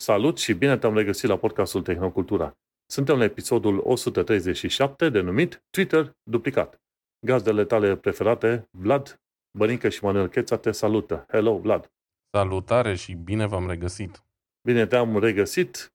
Salut și bine te-am regăsit la podcastul Tehnocultura. Suntem la episodul 137 denumit Twitter duplicat. Gazdele tale preferate, Vlad, Bănică și Manuel Cheța te salută. Hello, Vlad! Salutare și bine v-am regăsit! Bine te-am regăsit.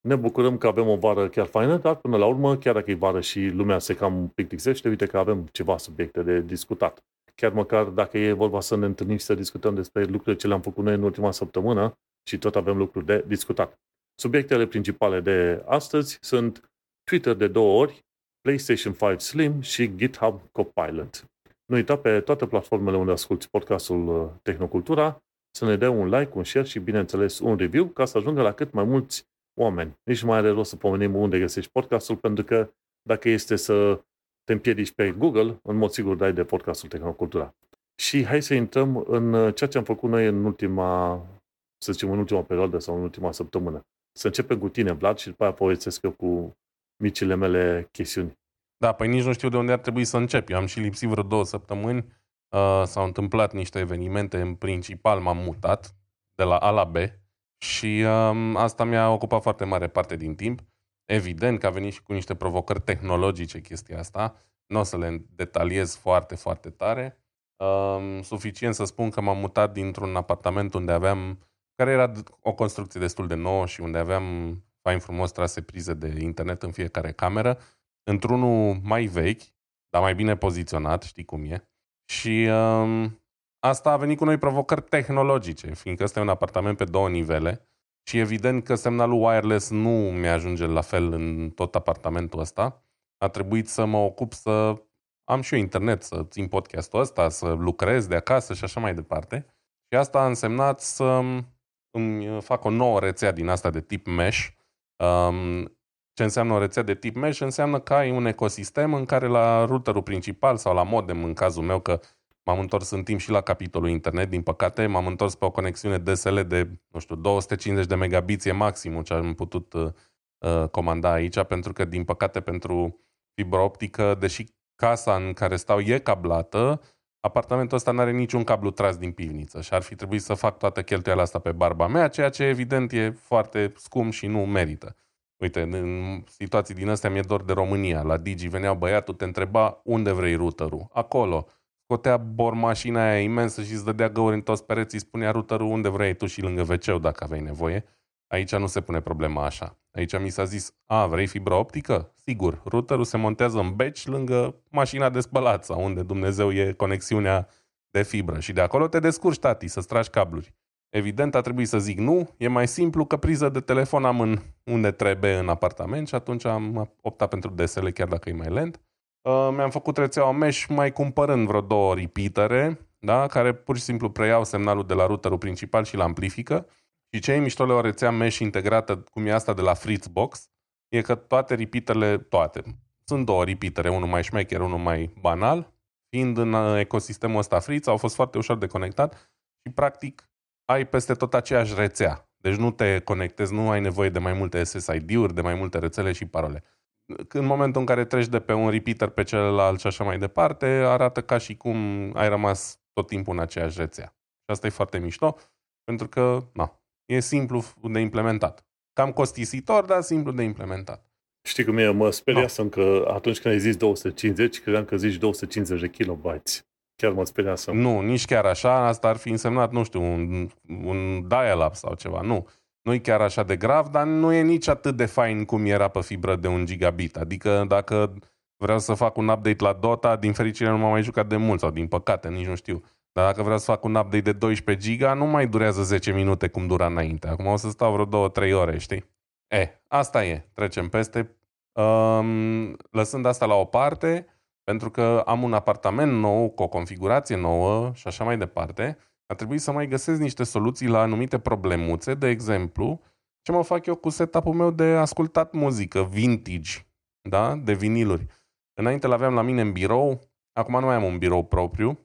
Ne bucurăm că avem o vară chiar faină, dar până la urmă, chiar dacă e vară și lumea se cam plictisește, uite că avem ceva subiecte de discutat. Chiar măcar dacă e vorba să ne întâlnim și să discutăm despre lucrurile ce le-am făcut noi în ultima săptămână, și tot avem lucruri de discutat. Subiectele principale de astăzi sunt Twitter de două ori, PlayStation 5 Slim și GitHub Copilot. Nu uita pe toate platformele unde asculti podcastul uh, Tehnocultura să ne dea un like, un share și, bineînțeles, un review ca să ajungă la cât mai mulți oameni. Nici nu mai are rost să pomenim unde găsești podcastul, pentru că dacă este să te împiedici pe Google, în mod sigur dai de podcastul Tehnocultura. Și hai să intrăm în uh, ceea ce am făcut noi în ultima să zicem, în ultima perioadă sau în ultima săptămână. Să începem cu tine, Vlad, și după aia povestesc eu cu micile mele chestiuni. Da, păi nici nu știu de unde ar trebui să încep. Eu am și lipsit vreo două săptămâni. Uh, s-au întâmplat niște evenimente. În principal m-am mutat de la A la B și uh, asta mi-a ocupat foarte mare parte din timp. Evident că a venit și cu niște provocări tehnologice chestia asta. Nu o să le detaliez foarte, foarte tare. Uh, suficient să spun că m-am mutat dintr-un apartament unde aveam care era o construcție destul de nouă și unde aveam fain frumos trase prize de internet în fiecare cameră, într-unul mai vechi, dar mai bine poziționat, știi cum e. Și um, asta a venit cu noi provocări tehnologice, fiindcă ăsta e un apartament pe două nivele și evident că semnalul wireless nu mi-ajunge la fel în tot apartamentul ăsta. A trebuit să mă ocup să am și eu internet, să țin podcastul ăsta, să lucrez de acasă și așa mai departe. Și asta a însemnat să îmi uh, fac o nouă rețea din asta de tip mesh. Um, ce înseamnă o rețea de tip mesh? Înseamnă că ai un ecosistem în care la routerul principal sau la modem, în cazul meu, că m-am întors în timp și la capitolul internet, din păcate, m-am întors pe o conexiune DSL de, nu știu, 250 de megabiți e maximul ce am putut uh, uh, comanda aici, pentru că, din păcate, pentru fibra optică, deși casa în care stau e cablată, apartamentul ăsta nu are niciun cablu tras din pivniță și ar fi trebuit să fac toată cheltuiala asta pe barba mea, ceea ce evident e foarte scump și nu merită. Uite, în situații din astea mi-e dor de România. La Digi venea băiatul, te întreba unde vrei routerul. Acolo. Scotea bormașina aia imensă și îți dădea găuri în toți pereții, spunea routerul unde vrei tu și lângă wc dacă aveai nevoie. Aici nu se pune problema așa. Aici mi s-a zis, a, vrei fibra optică? Sigur, routerul se montează în beci lângă mașina de spălat sau unde Dumnezeu e conexiunea de fibră. Și de acolo te descurci, tati, să tragi cabluri. Evident, a trebuit să zic nu, e mai simplu că priză de telefon am în unde trebuie în apartament și atunci am optat pentru DSL chiar dacă e mai lent. Uh, mi-am făcut rețeaua mesh mai cumpărând vreo două repeatere, da, care pur și simplu preiau semnalul de la routerul principal și îl amplifică și ce e mișto la o rețea mesh integrată, cum e asta de la Fritzbox, e că toate repeaterele, toate, sunt două repeatere, unul mai șmecher, unul mai banal, fiind în uh, ecosistemul ăsta Fritz, au fost foarte ușor de conectat și practic ai peste tot aceeași rețea. Deci nu te conectezi, nu ai nevoie de mai multe SSID-uri, de mai multe rețele și parole. În momentul în care treci de pe un repeater pe celălalt și așa mai departe, arată ca și cum ai rămas tot timpul în aceeași rețea. Și asta e foarte mișto, pentru că, na, E simplu de implementat. Cam costisitor, dar simplu de implementat. Știi cum e? Mă speriasem no. că atunci când ai zis 250, credeam că zici 250 de kilobytes. Chiar mă speriasem. Nu, nici chiar așa. Asta ar fi însemnat, nu știu, un, un dial-up sau ceva. Nu. Nu e chiar așa de grav, dar nu e nici atât de fain cum era pe fibră de un gigabit. Adică dacă vreau să fac un update la Dota, din fericire nu m-am mai jucat de mult sau din păcate, nici nu știu. Dar dacă vreau să fac un update de 12 giga, nu mai durează 10 minute cum dura înainte. Acum o să stau vreo 2-3 ore, știi? E, asta e. Trecem peste. Um, lăsând asta la o parte, pentru că am un apartament nou, cu o configurație nouă și așa mai departe, a trebuit să mai găsesc niște soluții la anumite problemuțe. De exemplu, ce mă fac eu cu setup-ul meu de ascultat muzică vintage, da? de viniluri. Înainte l-aveam la mine în birou, acum nu mai am un birou propriu,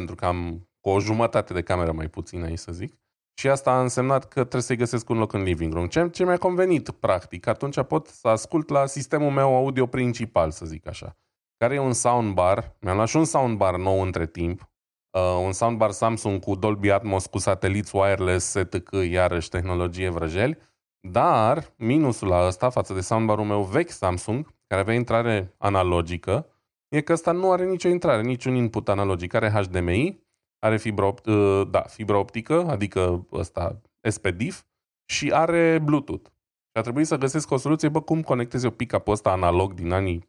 pentru că am cu o jumătate de cameră mai puțin aici să zic. Și asta a însemnat că trebuie să-i găsesc un loc în living room. Ce, ce mi-a convenit, practic. Atunci pot să ascult la sistemul meu audio principal, să zic așa. Care e un soundbar. Mi-am luat și un soundbar nou între timp. Uh, un soundbar Samsung cu Dolby Atmos, cu sateliți wireless, STC, iarăși tehnologie vrăjeli. Dar minusul la ăsta față de soundbar-ul meu vechi Samsung, care avea intrare analogică, e că ăsta nu are nicio intrare, niciun input analogic. Are HDMI, are fibra, opt- uh, da, fibra optică, adică ăsta SPDIF, și are Bluetooth. Și a trebuit să găsesc o soluție, bă, cum conectez eu pick-up-ul ăsta analog din anii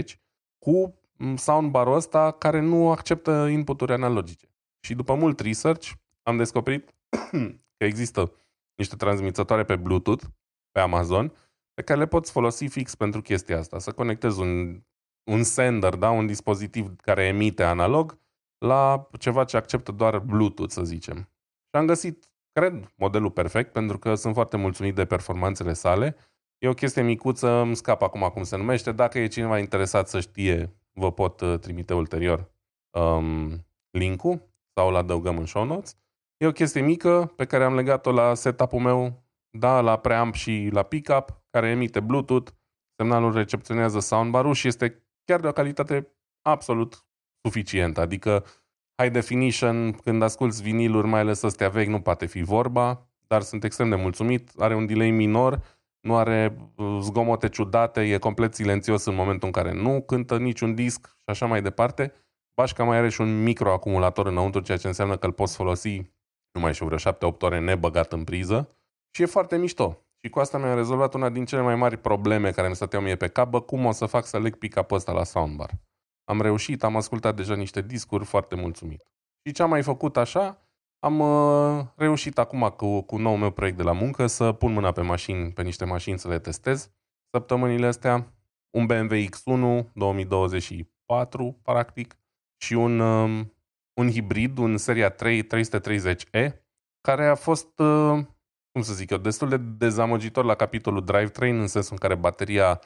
70-80 cu soundbar-ul ăsta care nu acceptă inputuri analogice. Și după mult research am descoperit că există niște transmițătoare pe Bluetooth pe Amazon pe care le poți folosi fix pentru chestia asta. Să conectezi un, un sender, da? un dispozitiv care emite analog la ceva ce acceptă doar Bluetooth, să zicem. Și am găsit, cred, modelul perfect, pentru că sunt foarte mulțumit de performanțele sale. E o chestie micuță, îmi scap acum cum se numește. Dacă e cineva interesat să știe, vă pot uh, trimite ulterior um, link-ul sau îl adăugăm în show notes. E o chestie mică pe care am legat-o la setup-ul meu, da, la preamp și la pickup, care emite Bluetooth, semnalul recepționează soundbar-ul și este chiar de o calitate absolut suficientă. Adică high definition, când asculti viniluri, mai ales astea vechi, nu poate fi vorba, dar sunt extrem de mulțumit. Are un delay minor, nu are uh, zgomote ciudate, e complet silențios în momentul în care nu cântă niciun disc și așa mai departe. Bașca mai are și un microacumulator înăuntru, ceea ce înseamnă că îl poți folosi, nu mai știu, vreo 7-8 ore nebăgat în priză și e foarte mișto. Și cu asta mi-am rezolvat una din cele mai mari probleme care îmi stăteau mie pe cap, bă, cum o să fac să leg pick ăsta la soundbar. Am reușit, am ascultat deja niște discuri, foarte mulțumit. Și ce am mai făcut așa, am uh, reușit acum cu, cu nou meu proiect de la muncă să pun mâna pe mașini, pe niște mașini să le testez săptămânile astea. Un BMW X1 2024, practic, și un, uh, un hibrid, un seria 3 330e, care a fost, uh, cum să zic eu, destul de dezamăgitor la capitolul drivetrain, în sensul în care bateria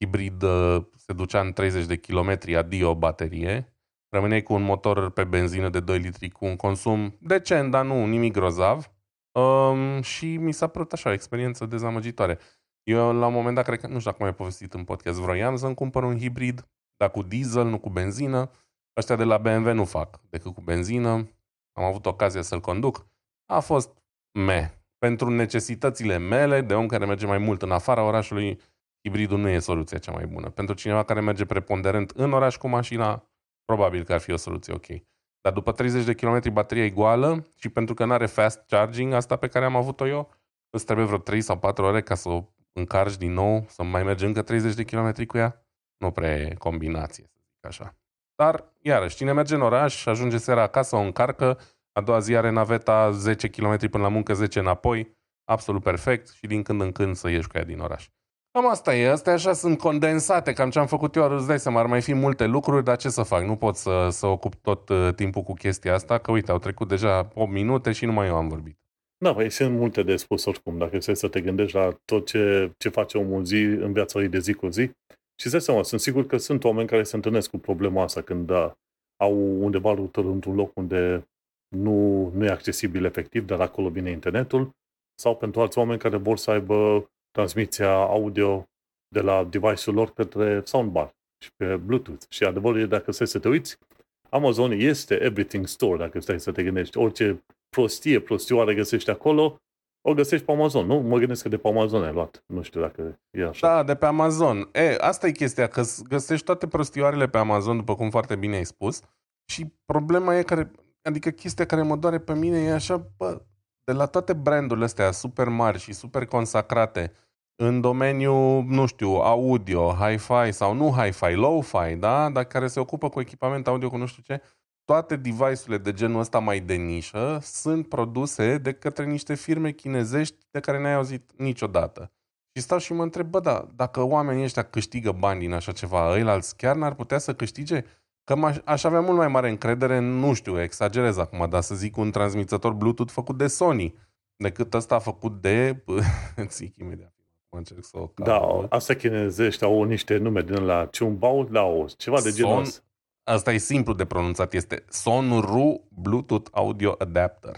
hibrid uh, se ducea în 30 de kilometri, adio baterie, rămâneai cu un motor pe benzină de 2 litri cu un consum decent, dar nu nimic grozav. Um, și mi s-a părut așa o experiență dezamăgitoare. Eu la un moment dat, cred că, nu știu dacă mai povestit în podcast, vroiam să-mi cumpăr un hibrid, dar cu diesel, nu cu benzină. Ăștia de la BMW nu fac decât cu benzină. Am avut ocazia să-l conduc. A fost me. Pentru necesitățile mele, de om care merge mai mult în afara orașului, hibridul nu e soluția cea mai bună. Pentru cineva care merge preponderent în oraș cu mașina, probabil că ar fi o soluție ok. Dar după 30 de km bateria e goală și pentru că nu are fast charging, asta pe care am avut-o eu, îți trebuie vreo 3 sau 4 ore ca să o încarci din nou, să mai mergi încă 30 de km cu ea. Nu prea e combinație, să zic așa. Dar, iarăși, cine merge în oraș și ajunge seara acasă, o încarcă, a doua zi are naveta 10 km până la muncă, 10 înapoi, absolut perfect și din când în când să ieși cu ea din oraș. Cam asta e, astea așa sunt condensate, cam ce am făcut eu, îți dai seama, ar mai fi multe lucruri, dar ce să fac? Nu pot să, să ocup tot uh, timpul cu chestia asta, că uite, au trecut deja 8 minute și numai eu am vorbit. Da, păi sunt multe de spus oricum, dacă trebuie să te gândești la tot ce, ce face omul zi în viața lui de zi cu zi. Și îți seama, sunt sigur că sunt oameni care se întâlnesc cu problema asta când da, au undeva router într-un loc unde nu, nu e accesibil efectiv, dar acolo vine internetul, sau pentru alți oameni care vor să aibă transmiția audio de la device-ul lor către soundbar și pe Bluetooth. Și adevărul e, dacă stai să te uiți, Amazon este everything store, dacă stai să te gândești. Orice prostie, prostioare găsești acolo, o găsești pe Amazon, nu? Mă gândesc că de pe Amazon ai luat. Nu știu dacă e așa. Da, de pe Amazon. E, asta e chestia, că găsești toate prostioarele pe Amazon, după cum foarte bine ai spus. Și problema e care, adică chestia care mă doare pe mine e așa, bă, de la toate brandurile astea super mari și super consacrate, în domeniul, nu știu, audio, hi-fi sau nu hi-fi, low-fi, da? Dar care se ocupă cu echipament audio cu nu știu ce, toate device-urile de genul ăsta mai de nișă sunt produse de către niște firme chinezești de care n-ai auzit niciodată. Și stau și mă întreb, bă, da, dacă oamenii ăștia câștigă bani din așa ceva, ăilalți chiar n-ar putea să câștige? Că aș avea mult mai mare încredere, nu știu, exagerez acum, dar să zic un transmițător Bluetooth făcut de Sony, decât ăsta făcut de... Zic imediat mă încerc să o Da, asta chinezești au niște nume din la Chumbao Lao, ceva de genul ăsta. Asta e simplu de pronunțat, este Sonru Bluetooth Audio Adapter.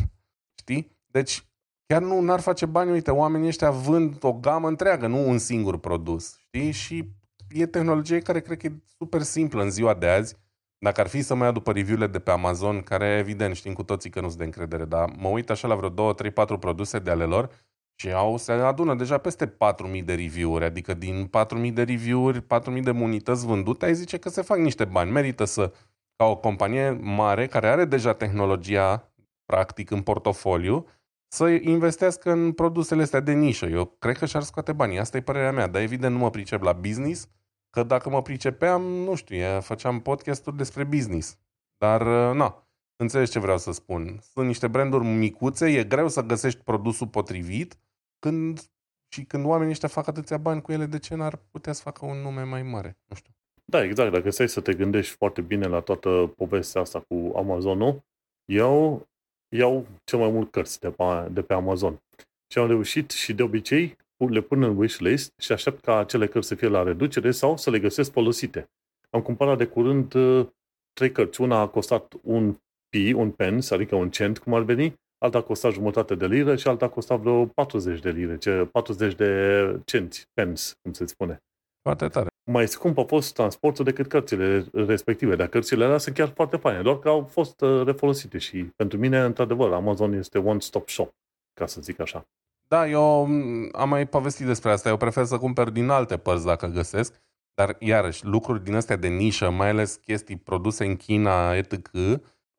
Știi? Deci chiar nu n-ar face bani, uite, oamenii ăștia vând o gamă întreagă, nu un singur produs. Știi? Și e tehnologie care cred că e super simplă în ziua de azi. Dacă ar fi să mă iau după review-urile de pe Amazon, care evident știm cu toții că nu sunt de încredere, dar mă uit așa la vreo 2, 3, 4 produse de ale lor Și au, se adună deja peste 4.000 de review-uri, adică din 4.000 de review-uri, 4.000 de unități vândute, ai zice că se fac niște bani. Merită să, ca o companie mare, care are deja tehnologia, practic, în portofoliu, să investească în produsele astea de nișă. Eu cred că și-ar scoate banii. Asta e părerea mea, dar evident nu mă pricep la business, că dacă mă pricepeam, nu știu, făceam podcasturi despre business. Dar, na, înțelegi ce vreau să spun. Sunt niște branduri micuțe, e greu să găsești produsul potrivit, când, și când oamenii ăștia fac atâția bani cu ele, de ce n-ar putea să facă un nume mai mare? Nu știu. Da, exact. Dacă stai să te gândești foarte bine la toată povestea asta cu Amazonul, eu iau cel mai mult cărți de pe, de pe Amazon. Și am reușit și de obicei le pun în wishlist și aștept ca acele cărți să fie la reducere sau să le găsesc folosite. Am cumpărat de curând uh, trei cărți. Una a costat un pi, un pence, adică un cent, cum ar veni, alta a costat jumătate de liră și alta a costat vreo 40 de lire, ce 40 de cenți, pence, cum se spune. Foarte tare. Mai scump a fost transportul decât cărțile respective, dar cărțile alea sunt chiar foarte faine, doar că au fost uh, refolosite și pentru mine, într-adevăr, Amazon este one-stop shop, ca să zic așa. Da, eu am mai povestit despre asta. Eu prefer să cumpăr din alte părți dacă găsesc, dar iarăși, lucruri din astea de nișă, mai ales chestii produse în China, etc.,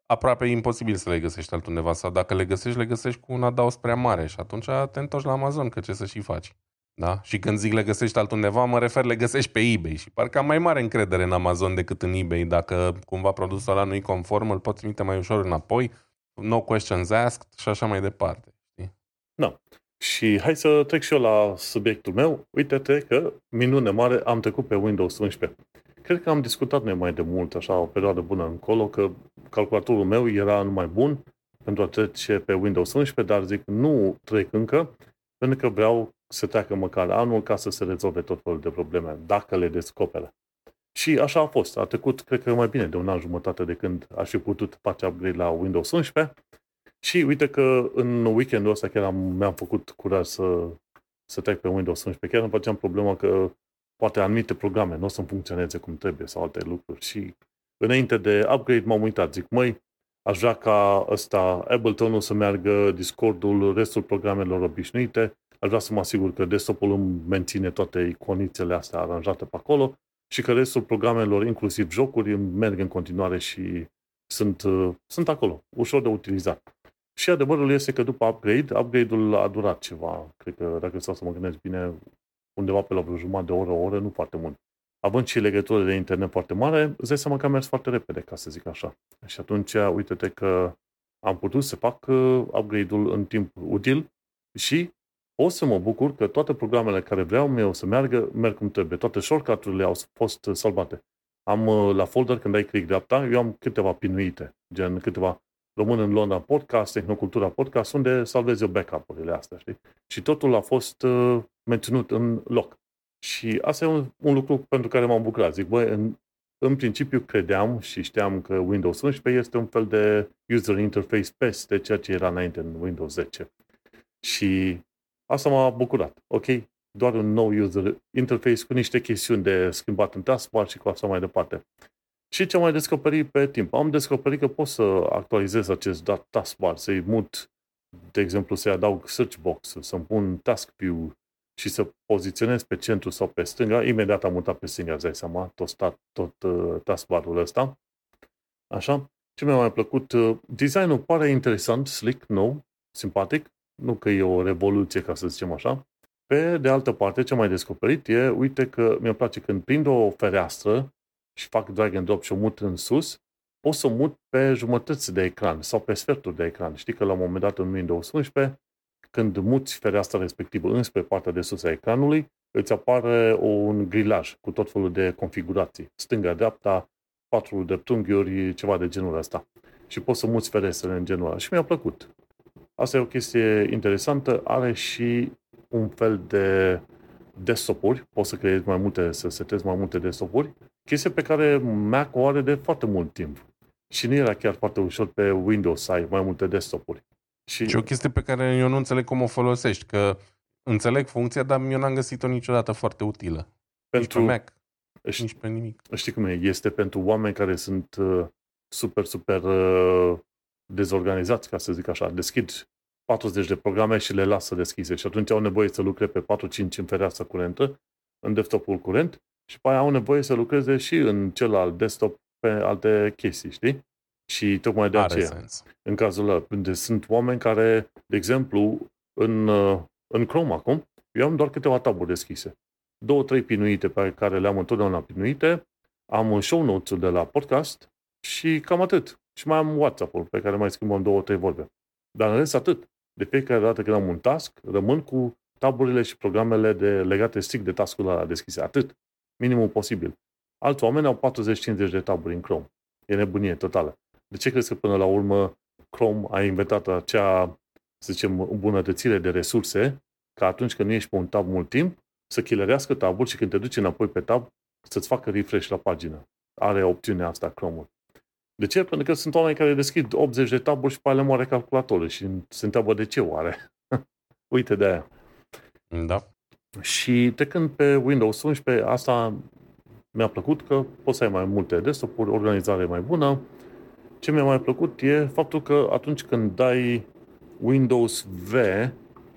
aproape imposibil să le găsești altundeva sau dacă le găsești, le găsești cu un adaos prea mare și atunci te întorci la Amazon, că ce să și faci. Da? Și când zic le găsești altundeva, mă refer le găsești pe eBay și parcă am mai mare încredere în Amazon decât în eBay. Dacă cumva produsul ăla nu-i conform, îl poți trimite mai ușor înapoi, no questions asked și așa mai departe. Știi? Da. Și hai să trec și eu la subiectul meu. Uite-te că, minune mare, am trecut pe Windows 11. Cred că am discutat noi mai de mult, așa, o perioadă bună încolo, că calculatorul meu era numai bun pentru a trece pe Windows 11, dar zic, nu trec încă, pentru că vreau să treacă măcar anul ca să se rezolve tot felul de probleme, dacă le descoperă. Și așa a fost. A trecut, cred că mai bine de un an jumătate de când aș fi putut face upgrade la Windows 11 și uite că în weekendul ăsta chiar am, mi-am făcut curaj să, să trec pe Windows 11. Chiar îmi făceam problema că poate anumite programe nu o să funcționeze cum trebuie sau alte lucruri. Și înainte de upgrade m-am uitat, zic, măi, aș vrea ca ăsta Ableton-ul să meargă, Discord-ul, restul programelor obișnuite, aș vrea să mă asigur că desktop-ul îmi menține toate iconițele astea aranjate pe acolo și că restul programelor, inclusiv jocuri, merg în continuare și sunt, uh, sunt acolo, ușor de utilizat. Și adevărul este că după upgrade, upgrade-ul a durat ceva, cred că dacă stau să mă gândesc bine, undeva pe la vreo jumătate de oră, o oră, nu foarte mult. Având și legătură de internet foarte mare, îți dai seama că a mers foarte repede, ca să zic așa. Și atunci, uite-te că am putut să fac uh, upgrade-ul în timp util și o să mă bucur că toate programele care vreau eu să meargă, merg cum trebuie. Toate shortcut-urile au fost salvate. Am uh, la folder, când ai click dreapta, eu am câteva pinuite, gen câteva Român în Londra podcast, Tehnocultura podcast, unde salvez eu backup-urile astea, știi? Și totul a fost uh, menținut în loc. Și asta e un, un lucru pentru care m-am bucurat. Zic, băi, în, în principiu credeam și știam că Windows 11 este un fel de user interface peste ceea ce era înainte în Windows 10. Și asta m-a bucurat. Ok, doar un nou user interface cu niște chestiuni de schimbat în taskbar și cu asta mai departe. Și ce am mai descoperit pe timp? Am descoperit că pot să actualizez acest taskbar, să-i mut, de exemplu, să-i adaug search box, să-mi pun task view și să poziționez pe centru sau pe stânga. Imediat am mutat pe stânga, îți dai seama, tot, stat, tot uh, taskbar-ul ăsta. Așa. Ce mi-a mai plăcut? Uh, designul pare interesant, slick, nou, simpatic. Nu că e o revoluție, ca să zicem așa. Pe de altă parte, ce am mai descoperit e, uite că mi-e place când prind o fereastră și fac drag and drop și o mut în sus, pot să o mut pe jumătăți de ecran sau pe sferturi de ecran. Știi că la un moment dat în Windows 11, când muți fereastra respectivă înspre partea de sus a ecranului, îți apare un grilaj cu tot felul de configurații. Stânga, dreapta, patru dreptunghiuri, ceva de genul ăsta. Și poți să muți ferestrele în genul ăla. Și mi-a plăcut. Asta e o chestie interesantă. Are și un fel de desktop-uri. Poți să creezi mai multe, să setezi mai multe desktop-uri Chestia pe care Mac o are de foarte mult timp. Și nu era chiar foarte ușor pe Windows să ai mai multe desktop-uri. Și... și o chestie pe care eu nu înțeleg cum o folosești, că înțeleg funcția, dar eu n-am găsit-o niciodată foarte utilă. Pentru nici pe Mac, știi, nici pe nimic. Știi cum e? Este pentru oameni care sunt uh, super, super uh, dezorganizați, ca să zic așa. Deschid 40 de programe și le lasă deschise și atunci au nevoie să lucreze pe 4-5 în fereastră curentă, în desktop-ul curent și pe aia au nevoie să lucreze și în celălalt desktop pe alte chestii, știi? Și tocmai de Are aceea, sens. în cazul ăla, unde sunt oameni care, de exemplu, în, uh, în Chrome acum, eu am doar câteva taburi deschise. Două, trei pinuite pe care le-am întotdeauna pinuite, am show notes de la podcast și cam atât. Și mai am WhatsApp-ul pe care mai schimbăm două, trei vorbe. Dar în rest atât. De fiecare dată când am un task, rămân cu taburile și programele de, legate strict de task-ul ăla deschise. Atât. Minimul posibil. Alți oameni au 40-50 de taburi în Chrome. E nebunie totală. De ce crezi că până la urmă Chrome a inventat acea, să zicem, îmbunătățire de resurse, ca atunci când nu ești pe un tab mult timp, să chilerească tabul și când te duci înapoi pe tab, să-ți facă refresh la pagină. Are opțiunea asta Chrome-ul. De ce? Pentru că sunt oameni care deschid 80 de taburi și pe ale moare calculatorul și se întreabă de ce oare. Uite de aia. Da. Și trecând pe Windows 11, asta mi-a plăcut că poți să ai mai multe desktop-uri, organizare mai bună. Ce mi-a mai plăcut e faptul că atunci când dai Windows V,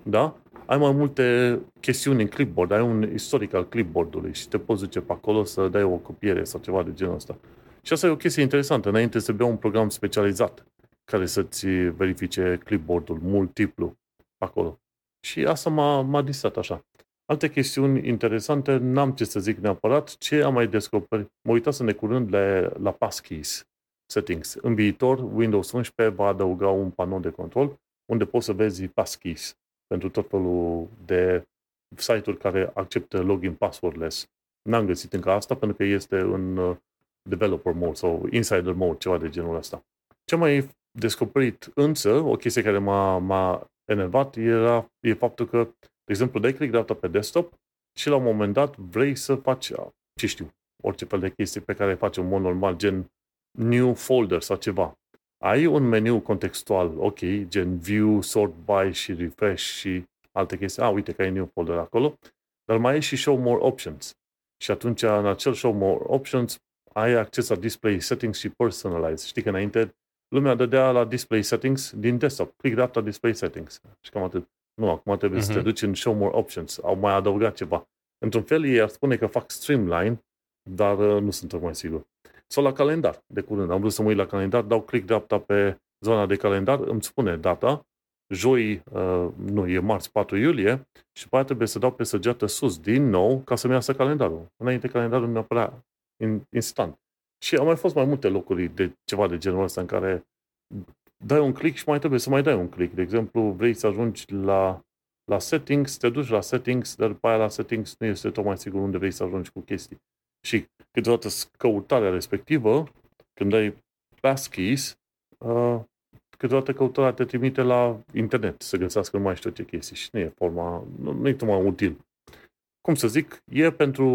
da, ai mai multe chestiuni în clipboard, ai un istoric al clipboard-ului și te poți duce pe acolo să dai o copiere sau ceva de genul ăsta. Și asta e o chestie interesantă, înainte să bea un program specializat care să-ți verifice clipboard-ul multiplu acolo. Și asta m-a, m-a distrat așa. Alte chestiuni interesante, n-am ce să zic neapărat. Ce am mai descoperit? Mă uitasem de curând la, la passkeys settings. În viitor, Windows 11 va adăuga un panou de control unde poți să vezi passkeys pentru tot felul de site-uri care acceptă login passwordless. N-am găsit încă asta pentru că este în uh, developer mode sau insider mode, ceva de genul ăsta. Ce mai descoperit însă, o chestie care m-a, m-a enervat, era, e faptul că, de exemplu, dai click dreapta pe desktop și la un moment dat vrei să faci, ce știu, orice fel de chestii pe care faci în mod normal, gen new folder sau ceva. Ai un meniu contextual, ok, gen view, sort by și refresh și alte chestii. A, uite că ai new folder acolo, dar mai ai și show more options. Și atunci, în acel show more options, ai acces la display settings și personalize. Știi că înainte lumea dădea la display settings din desktop. Click dreapta display settings. Și cam atât. Nu, acum trebuie uh-huh. să te Mhm. duci în show more options. Au mai adăugat ceva. Într-un fel, ei ar spune că fac streamline, dar uh, nu sunt tocmai sigur. Sau la calendar, de curând. Am vrut să mă uit la calendar, dau click dreapta pe zona de calendar, îmi spune data, joi, uh, nu, e marți 4 iulie, și după aia trebuie să dau pe săgeată sus din nou ca să-mi iasă calendarul. Înainte calendarul mi apărea in, instant. Și au mai fost mai multe locuri de ceva de genul ăsta în care dai un click și mai trebuie să mai dai un click. De exemplu, vrei să ajungi la, la settings, te duci la settings, dar după aia la settings nu este tocmai sigur unde vrei să ajungi cu chestii. Și câteodată căutarea respectivă, când dai passkeys, uh, câteodată căutarea te trimite la internet să găsească nu mai știu ce chestii și nu e forma, nu, nu e tocmai util. Cum să zic, e pentru,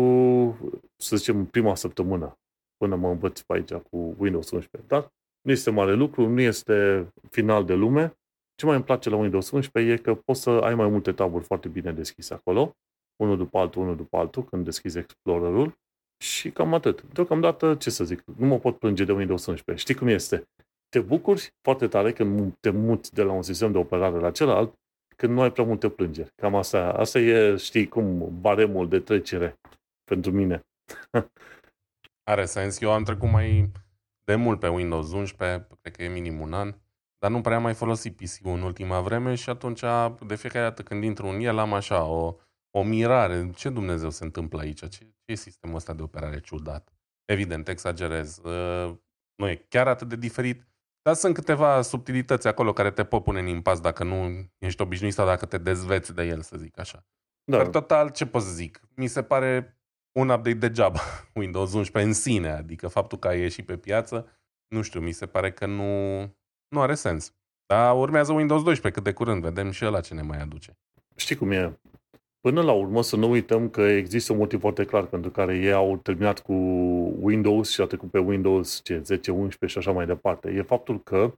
să zicem, prima săptămână până mă învăț pe aici cu Windows 11. Dar nu este mare lucru, nu este final de lume. Ce mai îmi place la Windows 11 e că poți să ai mai multe taburi foarte bine deschise acolo, unul după altul, unul după altul, când deschizi Explorer-ul. Și cam atât. Deocamdată, ce să zic, nu mă pot plânge de Windows 11. Știi cum este? Te bucuri foarte tare când te muți de la un sistem de operare la celălalt, când nu ai prea multe plângeri. Cam asta, asta e, știi cum, baremul de trecere pentru mine. Are sens. Eu am trecut mai de mult pe Windows 11, cred că e minim un an, dar nu prea am mai folosit PC-ul în ultima vreme și atunci de fiecare dată când intru în el am așa o, o mirare. Ce Dumnezeu se întâmplă aici? Ce, ce e sistemul ăsta de operare ciudat? Evident, exagerez. Uh, Nu e chiar atât de diferit, dar sunt câteva subtilități acolo care te pot pune în impas dacă nu ești obișnuit sau dacă te dezveți de el, să zic așa. Da, Dar total, ce pot să zic? Mi se pare un update degeaba Windows 11 în sine, adică faptul că a ieșit pe piață, nu știu, mi se pare că nu, nu are sens. Dar urmează Windows 12 cât de curând, vedem și ăla ce ne mai aduce. știi cum e. Până la urmă să nu uităm că există un motiv foarte clar pentru care ei au terminat cu Windows și au trecut pe Windows ce, 10, 11 și așa mai departe. E faptul că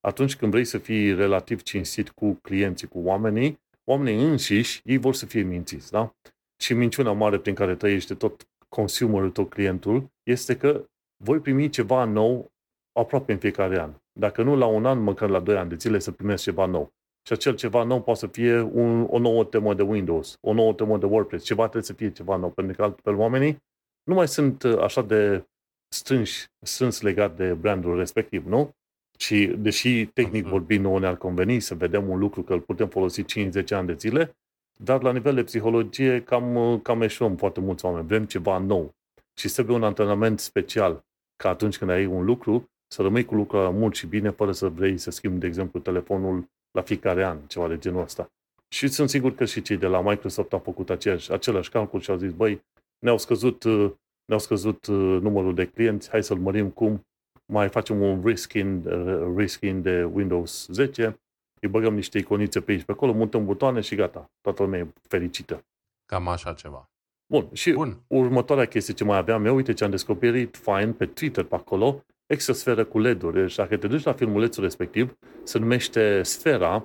atunci când vrei să fii relativ cinstit cu clienții, cu oamenii, oamenii înșiși, ei vor să fie mințiți, da? Și minciuna mare prin care trăiește tot consumerul, tot clientul, este că voi primi ceva nou aproape în fiecare an. Dacă nu la un an, măcar la doi ani de zile să primești ceva nou. Și acel ceva nou poate să fie un, o nouă temă de Windows, o nouă temă de WordPress, ceva trebuie să fie ceva nou, pentru că altfel oamenii nu mai sunt uh, așa de strânși, strâns legat de brandul respectiv, nu? Și deși tehnic uh-huh. vorbind nouă ne-ar conveni să vedem un lucru că îl putem folosi 5-10 ani de zile, dar la nivel de psihologie cam, uh, cam eșuăm foarte mulți oameni. Vrem ceva nou. Și trebuie un antrenament special ca atunci când ai un lucru, să rămâi cu lucrul mult și bine fără să vrei să schimbi, de exemplu, telefonul la fiecare an, ceva de genul ăsta. Și sunt sigur că și cei de la Microsoft au făcut aceeași, același calcul și au zis, băi, ne-au scăzut, uh, ne-au scăzut uh, numărul de clienți, hai să-l mărim cum, mai facem un reskin, uh, reskin de Windows 10, îi băgăm niște iconițe pe aici, pe acolo, mutăm butoane și gata. Toată lumea e fericită. Cam așa ceva. Bun, și Bun. următoarea chestie ce mai aveam eu, uite ce am descoperit fain pe Twitter pe acolo, exosferă cu LED-uri. Deci dacă te duci la filmulețul respectiv, se numește Sfera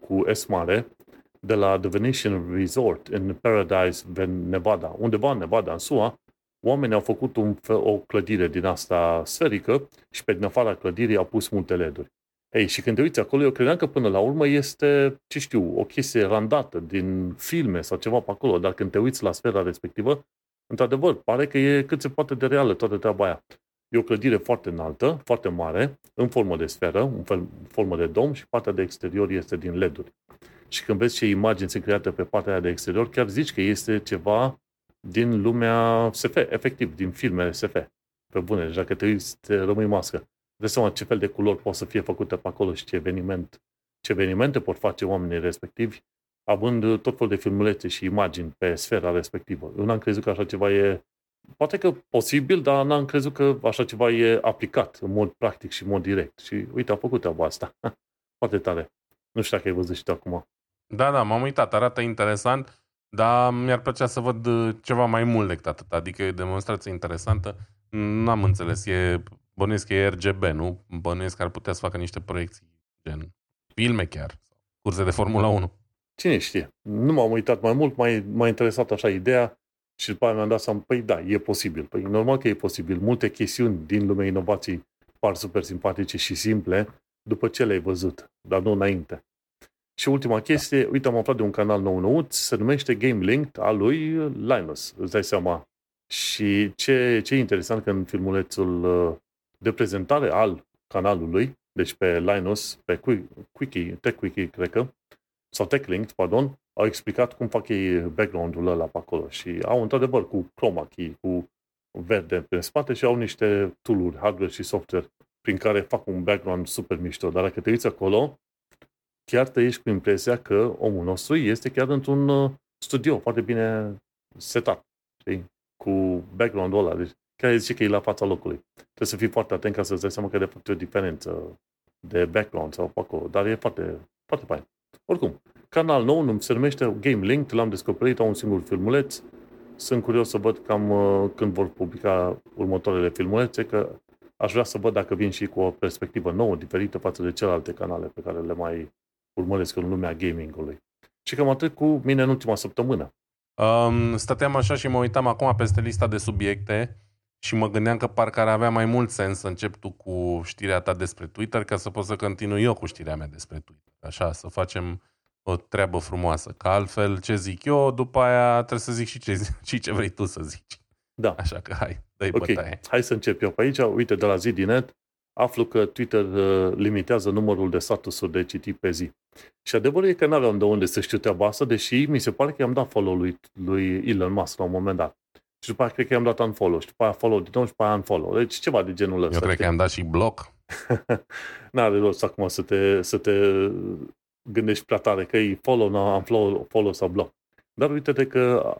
cu S mare de la The Venetian Resort în Paradise, Nevada. Undeva în Nevada, în SUA, oamenii au făcut un, o clădire din asta sferică și pe din afara clădirii au pus multe LED-uri. Ei, și când te uiți acolo, eu credeam că până la urmă este, ce știu, o chestie randată din filme sau ceva pe acolo, dar când te uiți la sfera respectivă, într-adevăr, pare că e cât se poate de reală toată treaba aia. E o clădire foarte înaltă, foarte mare, în formă de sferă, în formă de dom și partea de exterior este din LED-uri. Și când vezi ce imagini sunt create pe partea de exterior, chiar zici că este ceva din lumea SF, efectiv, din filmele SF. Pe bune, deci dacă te uiți, te rămâi mască. De seama ce fel de culori pot să fie făcute pe acolo și ce eveniment, ce evenimente pot face oamenii respectivi, având tot felul de filmulețe și imagini pe sfera respectivă. Eu n-am crezut că așa ceva e poate că posibil, dar n-am crezut că așa ceva e aplicat în mod practic și în mod direct. Și uite, a făcut treaba asta. Foarte tare. Nu știu dacă ai văzut și tu acum. Da, da, m-am uitat. Arată interesant, dar mi-ar plăcea să văd uh, ceva mai mult decât atât. Adică e o demonstrație interesantă. N-am înțeles. E, bănuiesc că e RGB, nu? Bănuiesc că ar putea să facă niște proiecții gen filme chiar. Curse de Formula 1. Cine știe? Nu m-am uitat mai mult, m-a, m-a interesat așa ideea și după aia mi-am dat seama, păi da, e posibil. Păi normal că e posibil. Multe chestiuni din lumea inovației par super simpatice și simple după ce le-ai văzut, dar nu înainte. Și ultima chestie, uite, am aflat de un canal nou nouț, se numește Game Linked al lui Linus, îți dai seama. Și ce, ce e interesant că în filmulețul uh, de prezentare al canalului, deci pe Linus, pe Quickie, Tech Quickie, cred că, sau TechLinked, pardon, au explicat cum fac ei background-ul ăla pe acolo și au într-adevăr cu chroma key, cu verde pe spate și au niște tool hardware și software prin care fac un background super mișto. Dar dacă te uiți acolo, chiar te ieși cu impresia că omul nostru este chiar într-un uh, studio foarte bine setat, știi? cu background-ul ăla. Deci chiar zice că e la fața locului. Trebuie să fii foarte atent ca să-ți dai seama că de fapt e o diferență de background sau pe acolo. Dar e foarte, foarte fain. Oricum, canal nou, se numește Game Link, l-am descoperit, au un singur filmuleț. Sunt curios să văd cam uh, când vor publica următoarele filmulețe, că aș vrea să văd dacă vin și cu o perspectivă nouă, diferită față de celelalte canale pe care le mai urmăresc în lumea gamingului. Și cam atât cu mine în ultima săptămână. Um, stăteam așa și mă uitam acum peste lista de subiecte și mă gândeam că parcă ar avea mai mult sens să încep tu cu știrea ta despre Twitter ca să pot să continui eu cu știrea mea despre Twitter. Așa, să facem o treabă frumoasă. Că altfel, ce zic eu, după aia trebuie să zic și ce, și ce vrei tu să zici. Da. Așa că hai, dă-i Ok, bătaie. hai să încep eu pe aici. Uite, de la ZDNet, aflu că Twitter uh, limitează numărul de statusuri de citit pe zi. Și adevărul e că n-aveam de unde să știu treaba asta, deși mi se pare că i-am dat follow lui, lui Elon Musk la un moment dat. Și după aia cred că i-am dat unfollow și după aia follow din nou și după aia unfollow. Deci ceva de genul ăsta. Eu cred că i-am dat și bloc. N-are rost acum să te, să te gândești prea tare că e follow, nu follow, follow sau bloc. Dar uite-te că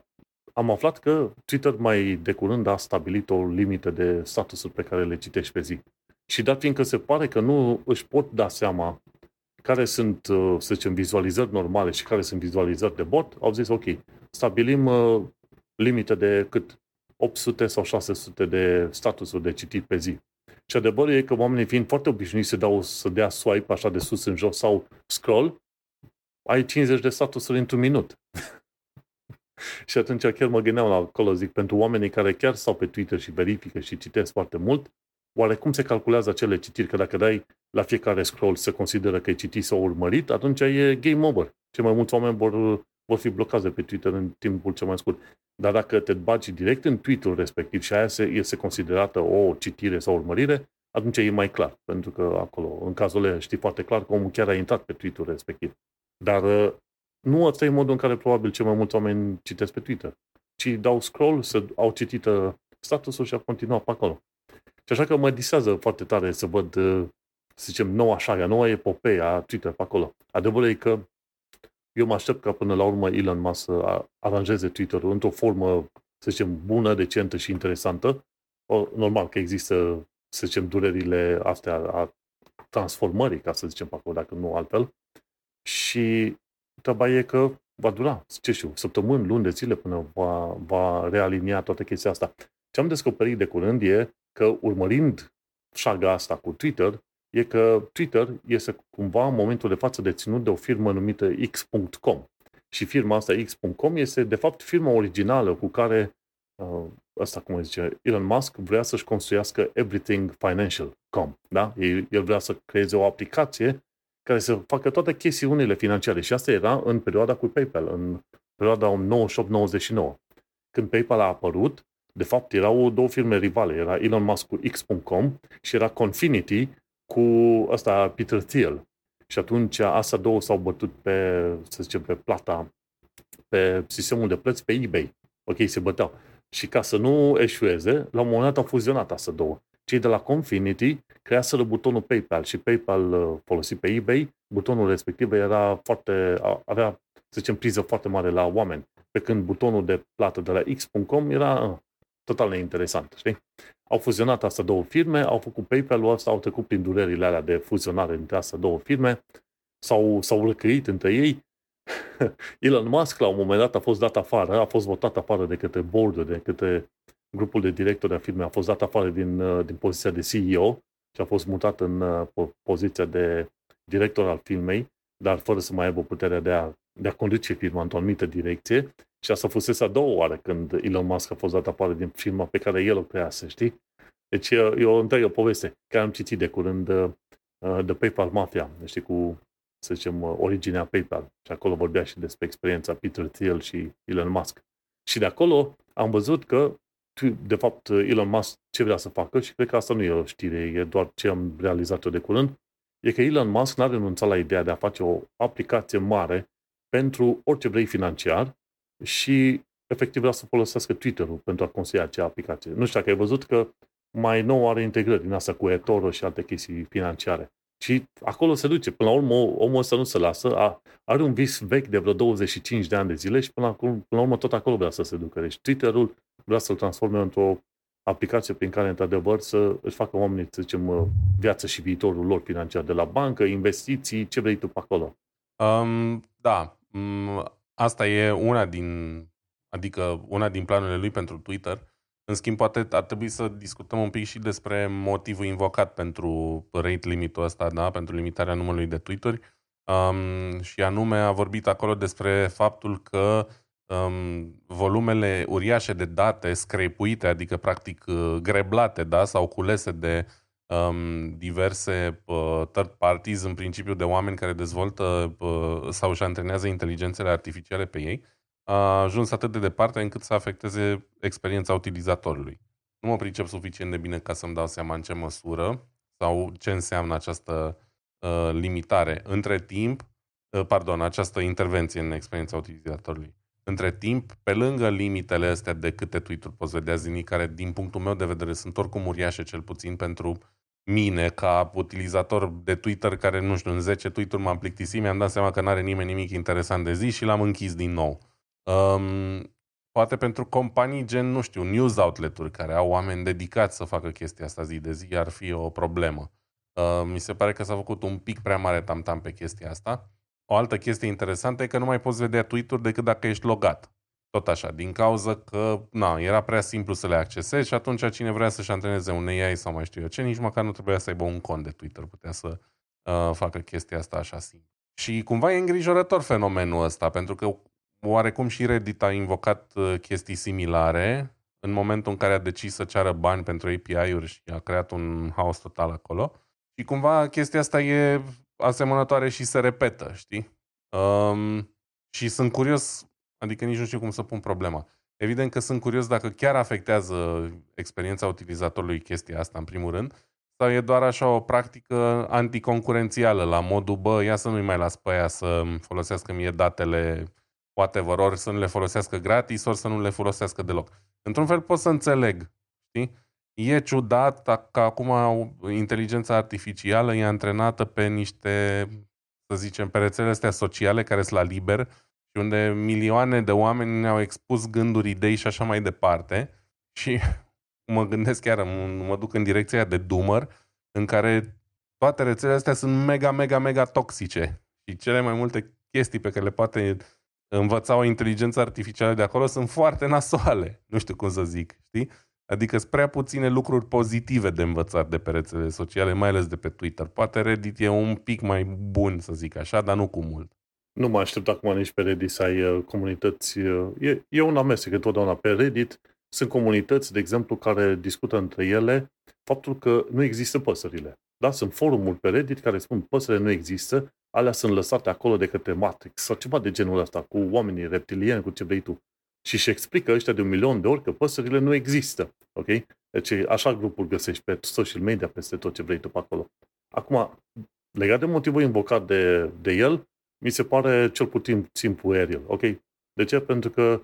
am aflat că Twitter mai de curând a stabilit o limită de statusuri pe care le citești pe zi. Și dat fiindcă se pare că nu își pot da seama care sunt, uh, să zicem, vizualizări normale și care sunt vizualizări de bot, au zis, ok, stabilim uh, limită de cât 800 sau 600 de statusuri de citit pe zi. Și adevărul e că oamenii fiind foarte obișnuiți să, dau, să dea swipe așa de sus în jos sau scroll, ai 50 de statusuri într-un minut. și atunci chiar mă gândeam la acolo, zic, pentru oamenii care chiar stau pe Twitter și verifică și citesc foarte mult, oare cum se calculează acele citiri? Că dacă dai la fiecare scroll se consideră că e citit sau urmărit, atunci e game over. Cei mai mulți oameni vor, vor fi blocați de pe Twitter în timpul cel mai scurt. Dar dacă te bagi direct în tweet-ul respectiv și aia se, este considerată o citire sau urmărire, atunci e mai clar. Pentru că acolo, în cazul ăla, știi foarte clar că omul chiar a intrat pe tweet-ul respectiv. Dar uh, nu ăsta e modul în care probabil cei mai mulți oameni citesc pe Twitter, ci dau scroll, să au citit uh, statusul și au continuat pe acolo. Și așa că mă disează foarte tare să văd, uh, să zicem, noua șaga, noua epopee a Twitter pe acolo. Adevărul e că eu mă aștept ca până la urmă Elon Musk să aranjeze Twitter-ul într-o formă, să zicem, bună, decentă și interesantă. O, normal că există, să zicem, durerile astea a transformării, ca să zicem pe acolo, dacă nu altfel. Și treaba e că va dura, ce știu, săptămâni, luni de zile până va, va realinia toată chestia asta. Ce am descoperit de curând e că urmărind șaga asta cu Twitter, e că Twitter este cumva în momentul de față deținut de o firmă numită X.com. Și firma asta, X.com, este de fapt firma originală cu care uh, ăsta, cum zice, Elon Musk vrea să-și construiască Everything Financial.com. Da? El vrea să creeze o aplicație care să facă toate chestiunile financiare. Și asta era în perioada cu PayPal, în perioada 98-99. Când PayPal a apărut, de fapt erau două firme rivale. Era Elon Musk cu X.com și era Confinity cu ăsta Peter Thiel. Și atunci asta două s-au bătut pe, să zicem, pe plata, pe sistemul de plăți pe eBay. Ok, se băteau. Și ca să nu eșueze, la un moment dat au fuzionat asta două. Cei de la Confinity creaseră butonul PayPal și PayPal uh, folosit pe eBay, butonul respectiv era foarte, avea, să zicem, priză foarte mare la oameni. Pe când butonul de plată de la X.com era uh, total neinteresant, știi? Au fuzionat asta două firme, au făcut PayPal-ul ăsta, au trecut prin durerile alea de fuzionare între astea două firme, s-au, s-au răcăit între ei. Elon Musk, la un moment dat, a fost dat afară, a fost votat afară de către board de către grupul de directori a firmei, a fost dat afară din, uh, din poziția de CEO și a fost mutat în uh, poziția de director al firmei, dar fără să mai aibă puterea de a, de a conduce firma într-o anumită direcție și asta fusese a doua oară când Elon Musk a fost dat afară din firma pe care el o crease, știi? Deci e o întreagă poveste care am citit de curând uh, de PayPal Mafia, știi, cu, să zicem, originea PayPal. Și acolo vorbea și despre experiența Peter Thiel și Elon Musk. Și de acolo am văzut că, de fapt, Elon Musk ce vrea să facă, și cred că asta nu e o știre, e doar ce am realizat-o de curând, e că Elon Musk n-a renunțat la ideea de a face o aplicație mare pentru orice vrei financiar, și efectiv vrea să folosească Twitter-ul pentru a construi acea aplicație. Nu știu dacă ai văzut că mai nou are integrări din asta cu eToro și alte chestii financiare. Și acolo se duce. Până la urmă, omul ăsta nu se lasă. A, are un vis vechi de vreo 25 de ani de zile și până la, până la urmă tot acolo vrea să se ducă. Deci Twitter-ul vrea să-l transforme într-o aplicație prin care, într-adevăr, să își facă oamenii, să zicem, viața și viitorul lor financiar de la bancă, investiții, ce vrei tu pe acolo. Um, da. Um, Asta e una din, adică una din planurile lui pentru Twitter. În schimb, poate ar trebui să discutăm un pic și despre motivul invocat pentru rate limitul ăsta, da? pentru limitarea numărului de tweet-uri. Um, și anume a vorbit acolo despre faptul că um, volumele uriașe de date screpuite, adică practic uh, greblate da? sau culese de um, diverse uh, third parties, în principiu de oameni care dezvoltă uh, sau își antrenează inteligențele artificiale pe ei, a ajuns atât de departe încât să afecteze experiența utilizatorului. Nu mă pricep suficient de bine ca să-mi dau seama în ce măsură sau ce înseamnă această uh, limitare. Între timp, uh, pardon, această intervenție în experiența utilizatorului. Între timp, pe lângă limitele astea de câte tweet-uri poți vedea zilnic, care din punctul meu de vedere sunt oricum uriașe cel puțin pentru mine ca utilizator de Twitter care, nu știu, în 10 tweet-uri m-am plictisit, mi-am dat seama că nu are nimeni nimic interesant de zi și l-am închis din nou. Um, poate pentru companii gen, nu știu, news outlet-uri care au oameni dedicați să facă chestia asta zi de zi ar fi o problemă. Uh, mi se pare că s-a făcut un pic prea mare tam-tam pe chestia asta. O altă chestie interesantă e că nu mai poți vedea tweet-uri decât dacă ești logat. Tot așa, din cauza că na, era prea simplu să le accesezi și atunci cine vrea să-și antreneze un AI sau mai știu eu ce, nici măcar nu trebuia să aibă un cont de Twitter, putea să uh, facă chestia asta așa simplu. Și cumva e îngrijorător fenomenul ăsta, pentru că oarecum și Reddit a invocat uh, chestii similare în momentul în care a decis să ceară bani pentru API-uri și a creat un haos total acolo. Și cumva chestia asta e asemănătoare și se repetă, știi? Um, și sunt curios, adică nici nu știu cum să pun problema. Evident că sunt curios dacă chiar afectează experiența utilizatorului chestia asta, în primul rând, sau e doar așa o practică anticoncurențială, la modul, bă, ia să nu-i mai las pe aia să folosească mie datele whatever, ori să nu le folosească gratis, ori să nu le folosească deloc. Într-un fel pot să înțeleg, știi? E ciudat că acum inteligența artificială e antrenată pe niște, să zicem, pe rețelele astea sociale care sunt la liber și unde milioane de oameni ne-au expus gânduri, idei și așa mai departe și mă gândesc chiar, mă duc în direcția de dumăr, în care toate rețelele astea sunt mega, mega, mega toxice. Și cele mai multe chestii pe care le poate învăța o inteligență artificială de acolo sunt foarte nasoale. Nu știu cum să zic, știi? Adică sunt prea puține lucruri pozitive de învățat de pe rețelele sociale, mai ales de pe Twitter. Poate Reddit e un pic mai bun, să zic așa, dar nu cu mult. Nu mă aștept acum nici pe Reddit să ai uh, comunități. Uh, e, e un amestec întotdeauna. Pe Reddit sunt comunități, de exemplu, care discută între ele faptul că nu există păsările. Da? Sunt forumuri pe Reddit care spun păsările nu există, alea sunt lăsate acolo de către Matrix sau ceva de genul ăsta, cu oamenii reptilieni, cu ce vrei tu. Și își explică ăștia de un milion de ori că păsările nu există. Ok? Deci așa grupuri găsești pe social media, peste tot ce vrei tu pe acolo. Acum, legat de motivul invocat de, de el, mi se pare cel puțin simplu aerial. Ok? De ce? Pentru că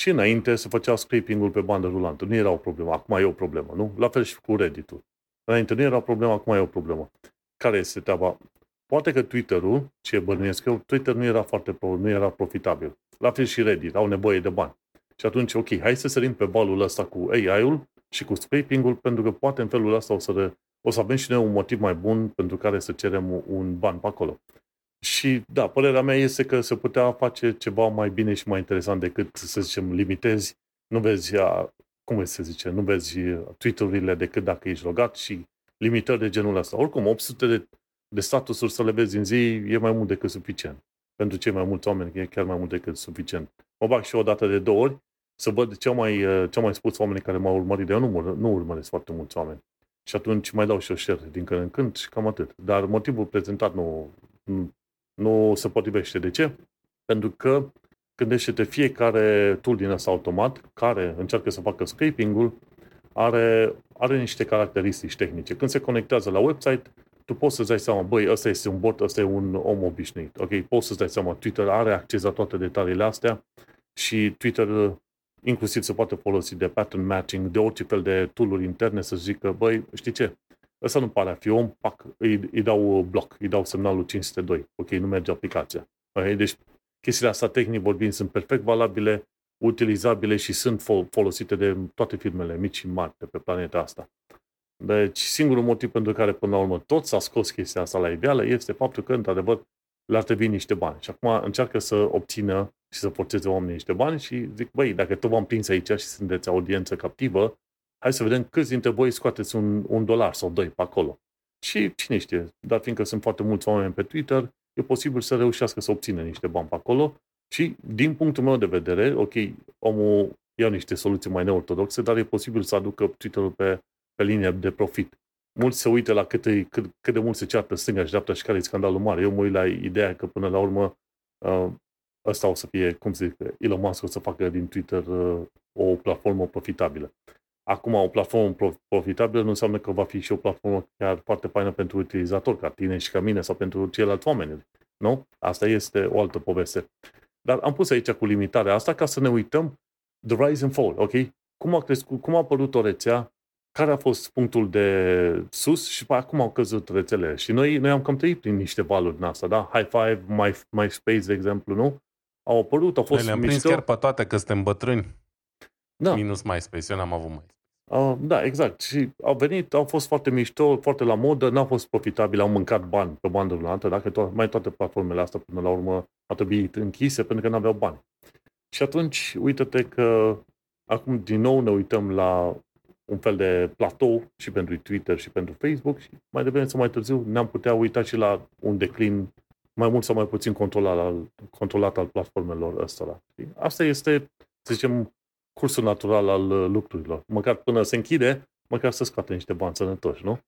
și înainte se făcea scraping-ul pe bandă rulantă. Nu era o problemă. Acum e o problemă, nu? La fel și cu Reddit-ul. Înainte nu era o problemă, acum e o problemă. Care este treaba? Poate că Twitter-ul, ce bănuiesc eu, Twitter nu era foarte nu era profitabil. La fel și Reddit, au nevoie de bani. Și atunci, ok, hai să sărim pe balul ăsta cu AI-ul și cu scraping-ul, pentru că poate în felul ăsta o să, re, o să avem și noi un motiv mai bun pentru care să cerem un ban pe acolo. Și da, părerea mea este că se putea face ceva mai bine și mai interesant decât, să zicem, limitezi, nu vezi, cum se zice, nu vezi tweet-urile decât dacă ești logat și limitări de genul ăsta. Oricum, 800 de, de statusuri să le vezi în zi e mai mult decât suficient. Pentru cei mai mulți oameni e chiar mai mult decât suficient. Mă bag și o dată de două ori să văd ce au mai, ce au mai spus oamenii care m-au urmărit. Eu nu, nu urmăresc foarte mulți oameni. Și atunci mai dau și o share din când în când și cam atât. Dar motivul prezentat nu, nu, nu se potrivește. De ce? Pentru că gândește-te fiecare tool din ăsta automat care încearcă să facă scraping-ul are, are niște caracteristici tehnice. Când se conectează la website, tu poți să-ți dai seama, băi, ăsta este un bot, ăsta e un om obișnuit. Ok, poți să-ți dai seama, Twitter are acces la toate detaliile astea și Twitter inclusiv se poate folosi de pattern matching, de orice fel de tool interne să zică, băi, știi ce, ăsta nu pare a fi om, pac, îi, îi dau bloc, îi dau semnalul 502. Ok, nu merge aplicația. Okay? Deci chestiile astea tehnic vorbind sunt perfect valabile, utilizabile și sunt folosite de toate firmele mici și mari de pe planeta asta. Deci singurul motiv pentru care până la urmă tot s-a scos chestia asta la ideală este faptul că, într-adevăr, le-ar trebui niște bani. Și acum încearcă să obțină și să forțeze oamenii niște bani și zic, băi, dacă tot v-am prins aici și sunteți audiență captivă, hai să vedem câți dintre voi scoateți un, un dolar sau doi pe acolo. Și cine știe, dar fiindcă sunt foarte mulți oameni pe Twitter, e posibil să reușească să obțină niște bani pe acolo și, din punctul meu de vedere, ok, omul ia niște soluții mai neortodoxe, dar e posibil să aducă Twitter-ul pe, pe linie de profit. Mulți se uită la cât, e, cât, cât de mult se ceartă stânga și dreapta și care e scandalul mare. Eu mă uit la ideea că până la urmă uh, ăsta o să fie, cum zic, Elon Musk o să facă din Twitter uh, o platformă profitabilă. Acum, o platformă profitabilă nu înseamnă că va fi și o platformă chiar foarte faină pentru utilizator, ca tine și ca mine sau pentru ceilalți oameni. Nu? Asta este o altă poveste. Dar am pus aici cu limitarea asta ca să ne uităm the rise and fall, ok? Cum a crescut, cum a apărut o rețea, care a fost punctul de sus și pe acum au căzut rețelele. Și noi, noi am cam trăit prin niște valuri din asta, da? High Five, My, MySpace, de exemplu, nu? Au apărut, au fost noi le-am mișto. prins chiar pe toate că suntem bătrâni. Da. Minus MySpace, eu n-am avut MySpace. Uh, da, exact. Și au venit, au fost foarte mișto, foarte la modă, n-au fost profitabile, au mâncat bani pe bandă rulantă, dacă to- mai toate platformele astea până la urmă au trebuit închise pentru că nu aveau bani. Și atunci, uite-te că acum din nou ne uităm la un fel de platou și pentru Twitter și pentru Facebook și mai devreme sau mai târziu ne-am putea uita și la un declin mai mult sau mai puțin controlat al, controlat al platformelor ăstora. Asta este, să zicem, cursul natural al uh, lucrurilor. Măcar până se închide, măcar să scoată niște bani sănătoși, nu?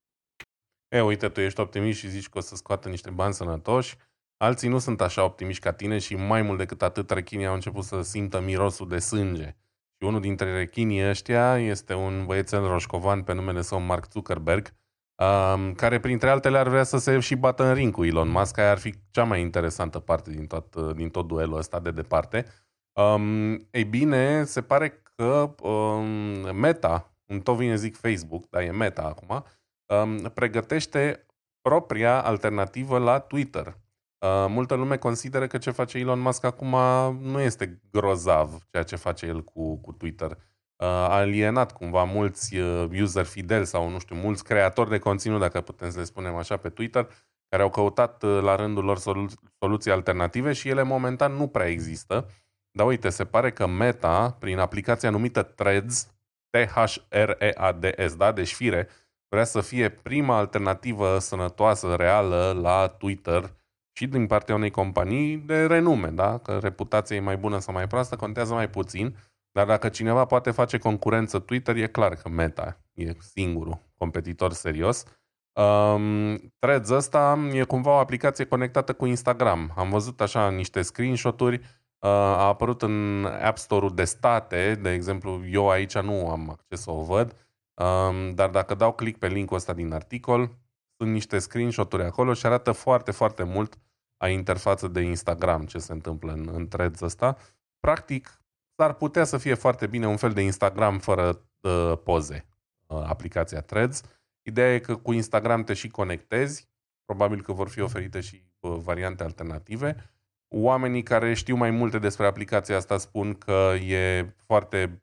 E, uite, tu ești optimist și zici că o să scoată niște bani sănătoși. Alții nu sunt așa optimiști ca tine și mai mult decât atât rechinii au început să simtă mirosul de sânge. Și unul dintre rechinii ăștia este un băiețel roșcovan pe numele său Mark Zuckerberg, um, care printre altele ar vrea să se și bată în ring cu Elon Musk, care ar fi cea mai interesantă parte din tot, din tot duelul ăsta de departe. Um, ei bine, se pare că um, Meta, în tot vine zic Facebook, dar e Meta acum, um, pregătește propria alternativă la Twitter. Uh, multă lume consideră că ce face Elon Musk acum nu este grozav ceea ce face el cu, cu Twitter. Uh, a alienat cumva mulți uh, user fideli sau, nu știu, mulți creatori de conținut, dacă putem să le spunem așa, pe Twitter, care au căutat uh, la rândul lor solu- soluții alternative și ele momentan nu prea există. Dar uite, se pare că Meta, prin aplicația numită Threads, T-H-R-E-A-D-S, da, deci fire, vrea să fie prima alternativă sănătoasă, reală la Twitter și din partea unei companii de renume, da? Că reputația e mai bună sau mai proastă, contează mai puțin, dar dacă cineva poate face concurență Twitter, e clar că Meta e singurul competitor serios. Um, Threads ăsta e cumva o aplicație conectată cu Instagram. Am văzut așa niște screenshot-uri, uh, a apărut în App Store-ul de state, de exemplu, eu aici nu am acces să o văd, um, dar dacă dau click pe linkul ăsta din articol, sunt niște screenshot-uri acolo și arată foarte, foarte mult a interfață de Instagram ce se întâmplă în, în threads ăsta. Practic, s-ar putea să fie foarte bine un fel de Instagram fără uh, poze, uh, aplicația Threads. Ideea e că cu Instagram te și conectezi, probabil că vor fi oferite și uh, variante alternative. Oamenii care știu mai multe despre aplicația asta spun că e foarte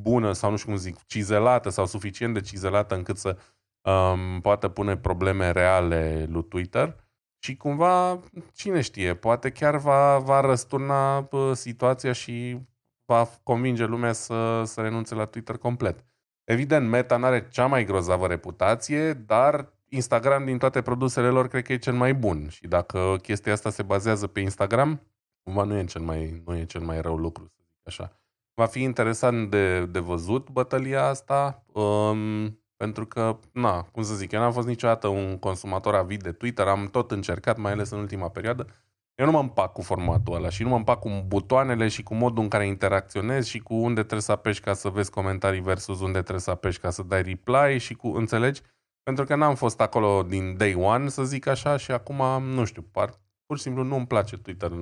bună sau nu știu cum zic, cizelată sau suficient de cizelată încât să um, poată pune probleme reale lui Twitter și cumva, cine știe, poate chiar va, va răsturna situația și va convinge lumea să, să renunțe la Twitter complet. Evident, Meta nu are cea mai grozavă reputație, dar Instagram din toate produsele lor cred că e cel mai bun. Și dacă chestia asta se bazează pe Instagram, cumva nu e cel mai, nu e cel mai rău lucru, să zic așa. Va fi interesant de, de văzut bătălia asta. Um, pentru că, na, cum să zic, eu n-am fost niciodată un consumator avid de Twitter, am tot încercat, mai ales în ultima perioadă. Eu nu mă împac cu formatul ăla și nu mă împac cu butoanele și cu modul în care interacționezi și cu unde trebuie să apeși ca să vezi comentarii versus unde trebuie să apeși ca să dai reply și cu, înțelegi? Pentru că n-am fost acolo din day one, să zic așa, și acum, nu știu, par, pur și simplu nu îmi place Twitter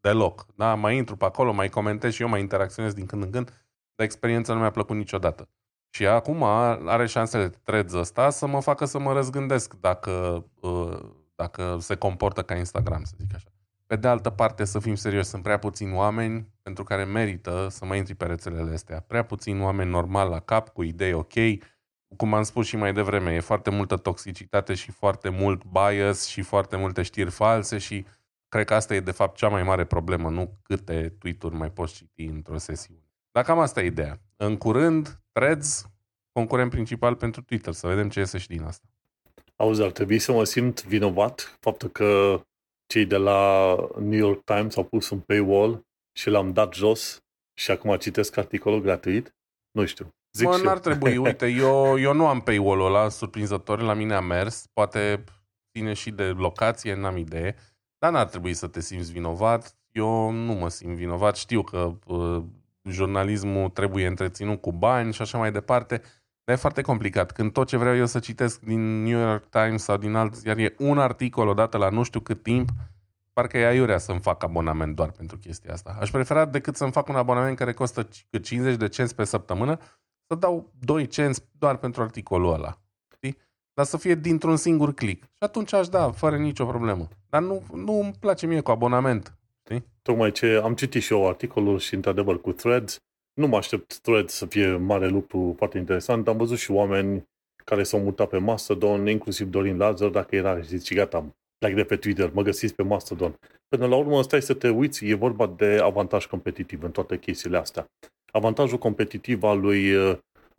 deloc. Da? Mai intru pe acolo, mai comentez și eu mai interacționez din când în când, dar experiența nu mi-a plăcut niciodată. Și acum are șansele Threads ăsta să mă facă să mă răzgândesc dacă, uh, dacă se comportă ca Instagram, să zic așa. Pe de altă parte, să fim serioși, sunt prea puțini oameni pentru care merită să mai intri pe rețelele astea. Prea puțini oameni normal la cap, cu idei ok. Cum am spus și mai devreme, e foarte multă toxicitate și foarte mult bias și foarte multe știri false și cred că asta e de fapt cea mai mare problemă, nu câte tweet-uri mai poți citi într-o sesiune. Dar cam asta e ideea. În curând, Threads, concurent principal pentru Twitter. Să vedem ce iese și din asta. Auzi, ar trebui să mă simt vinovat faptul că cei de la New York Times au pus un paywall și l-am dat jos și acum citesc articolul gratuit? Nu știu. Zic mă, n-ar trebui. Uite, eu, eu nu am paywall-ul ăla, surprinzător, la mine a mers. Poate ține și de locație, n-am idee. Dar n-ar trebui să te simți vinovat. Eu nu mă simt vinovat. Știu că uh, jurnalismul trebuie întreținut cu bani și așa mai departe. Dar e foarte complicat. Când tot ce vreau eu să citesc din New York Times sau din alt iar e un articol odată la nu știu cât timp, parcă e aiurea să-mi fac abonament doar pentru chestia asta. Aș prefera decât să-mi fac un abonament care costă 50 de cenți pe săptămână, să dau 2 cenți doar pentru articolul ăla. Știi? Dar să fie dintr-un singur click. Și atunci aș da, fără nicio problemă. Dar nu, nu îmi place mie cu abonament. Știi? Tocmai ce am citit și eu articolul și într-adevăr cu Threads, nu mă aștept Threads să fie mare lucru foarte interesant, am văzut și oameni care s-au mutat pe Mastodon, inclusiv Dorin Lazar, dacă era și zice, gata, plec de pe Twitter, mă găsiți pe Mastodon. Până la urmă, stai să te uiți, e vorba de avantaj competitiv în toate chestiile astea. Avantajul competitiv al lui,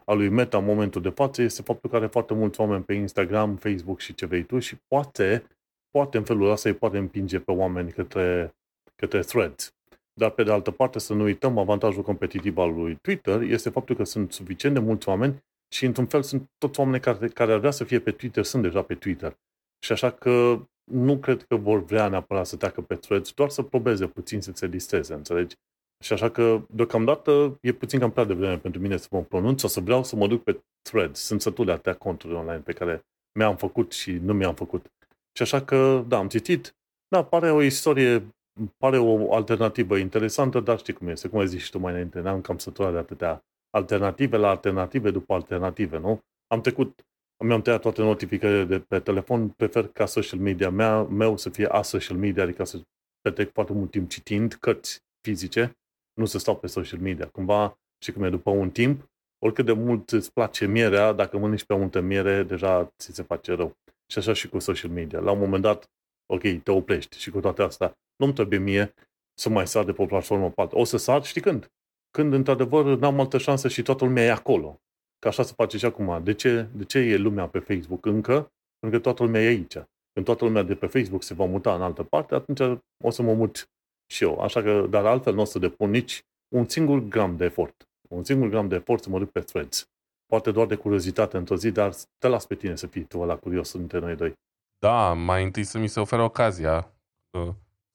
al lui Meta în momentul de față este faptul că are foarte mulți oameni pe Instagram, Facebook și ce vrei tu și poate, poate în felul ăsta îi poate împinge pe oameni către, către threads. Dar, pe de altă parte, să nu uităm, avantajul competitiv al lui Twitter este faptul că sunt suficient de mulți oameni și, într-un fel, sunt toți oamenii care, care ar vrea să fie pe Twitter, sunt deja pe Twitter. Și așa că nu cred că vor vrea neapărat să treacă pe threads, doar să probeze puțin să se listeze, înțelegi? Și așa că, deocamdată, e puțin cam prea devreme pentru mine să mă pronunț, o să vreau să mă duc pe threads. Sunt sătul de atâtea conturi online pe care mi-am făcut și nu mi-am făcut. Și așa că, da, am citit. Da, pare o istorie, pare o alternativă interesantă, dar știi cum este, cum ai zis și tu mai înainte, n-am cam săturat de atâtea alternative la alternative după alternative, nu? Am trecut, mi-am tăiat toate notificările de pe telefon, prefer ca social media mea, meu să fie a social media, adică să petrec foarte mult timp citind cărți fizice, nu să stau pe social media. Cumva, și cum e, după un timp, oricât de mult îți place mierea, dacă mănânci pe multă miere, deja ți se face rău. Și așa și cu social media. La un moment dat, ok, te oprești și cu toate astea, nu-mi trebuie mie să mai sar de pe o platformă pe O să sar, știi când? Când, într-adevăr, n-am altă șansă și toată lumea e acolo. Că așa se face și acum. De ce, de ce e lumea pe Facebook încă? Pentru că toată lumea e aici. Când toată lumea de pe Facebook se va muta în altă parte, atunci o să mă mut și eu. Așa că, dar altfel nu o să depun nici un singur gram de efort. Un singur gram de efort să mă duc pe threads. Poate doar de curiozitate într-o zi, dar te las pe tine să fii tu la curios între noi doi. Da, mai întâi să mi se oferă ocazia. Uh,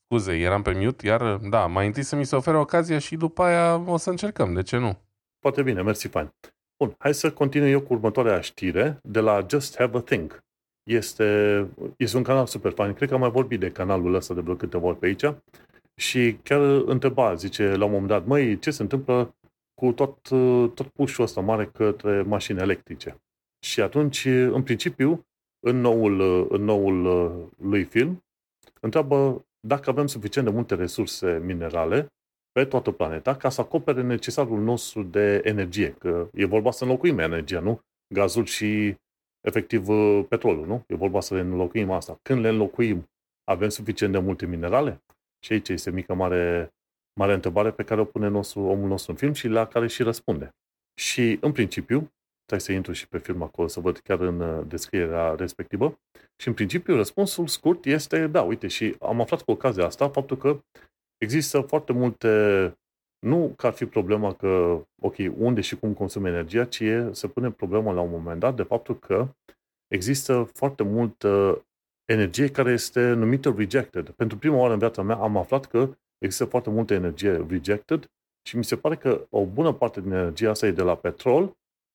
scuze, eram pe mute, iar da, mai întâi să mi se oferă ocazia și după aia o să încercăm, de ce nu? Foarte bine, mersi, fain. Bun, hai să continui eu cu următoarea știre de la Just Have a Think. Este, este un canal super fain. Cred că am mai vorbit de canalul ăsta de vreo câteva ori pe aici. Și chiar întreba, zice la un moment dat, măi, ce se întâmplă cu tot, tot pușul ăsta mare către mașini electrice? Și atunci, în principiu, în noul, în noul lui film, întreabă dacă avem suficient de multe resurse minerale pe toată planeta ca să acopere necesarul nostru de energie. Că e vorba să înlocuim energia, nu? Gazul și, efectiv, petrolul, nu? E vorba să le înlocuim asta. Când le înlocuim, avem suficient de multe minerale? Și aici este mică mare, mare întrebare pe care o pune nostru, omul nostru în film și la care și răspunde. Și, în principiu, stai să intru și pe film acolo să văd chiar în uh, descrierea respectivă, și, în principiu, răspunsul scurt este da, uite, și am aflat cu ocazia asta faptul că există foarte multe nu că ar fi problema că, ok, unde și cum consum energia, ci e, se pune problema la un moment dat de faptul că există foarte multă energie care este numită rejected. Pentru prima oară în viața mea am aflat că există foarte multă energie rejected și mi se pare că o bună parte din energia asta e de la petrol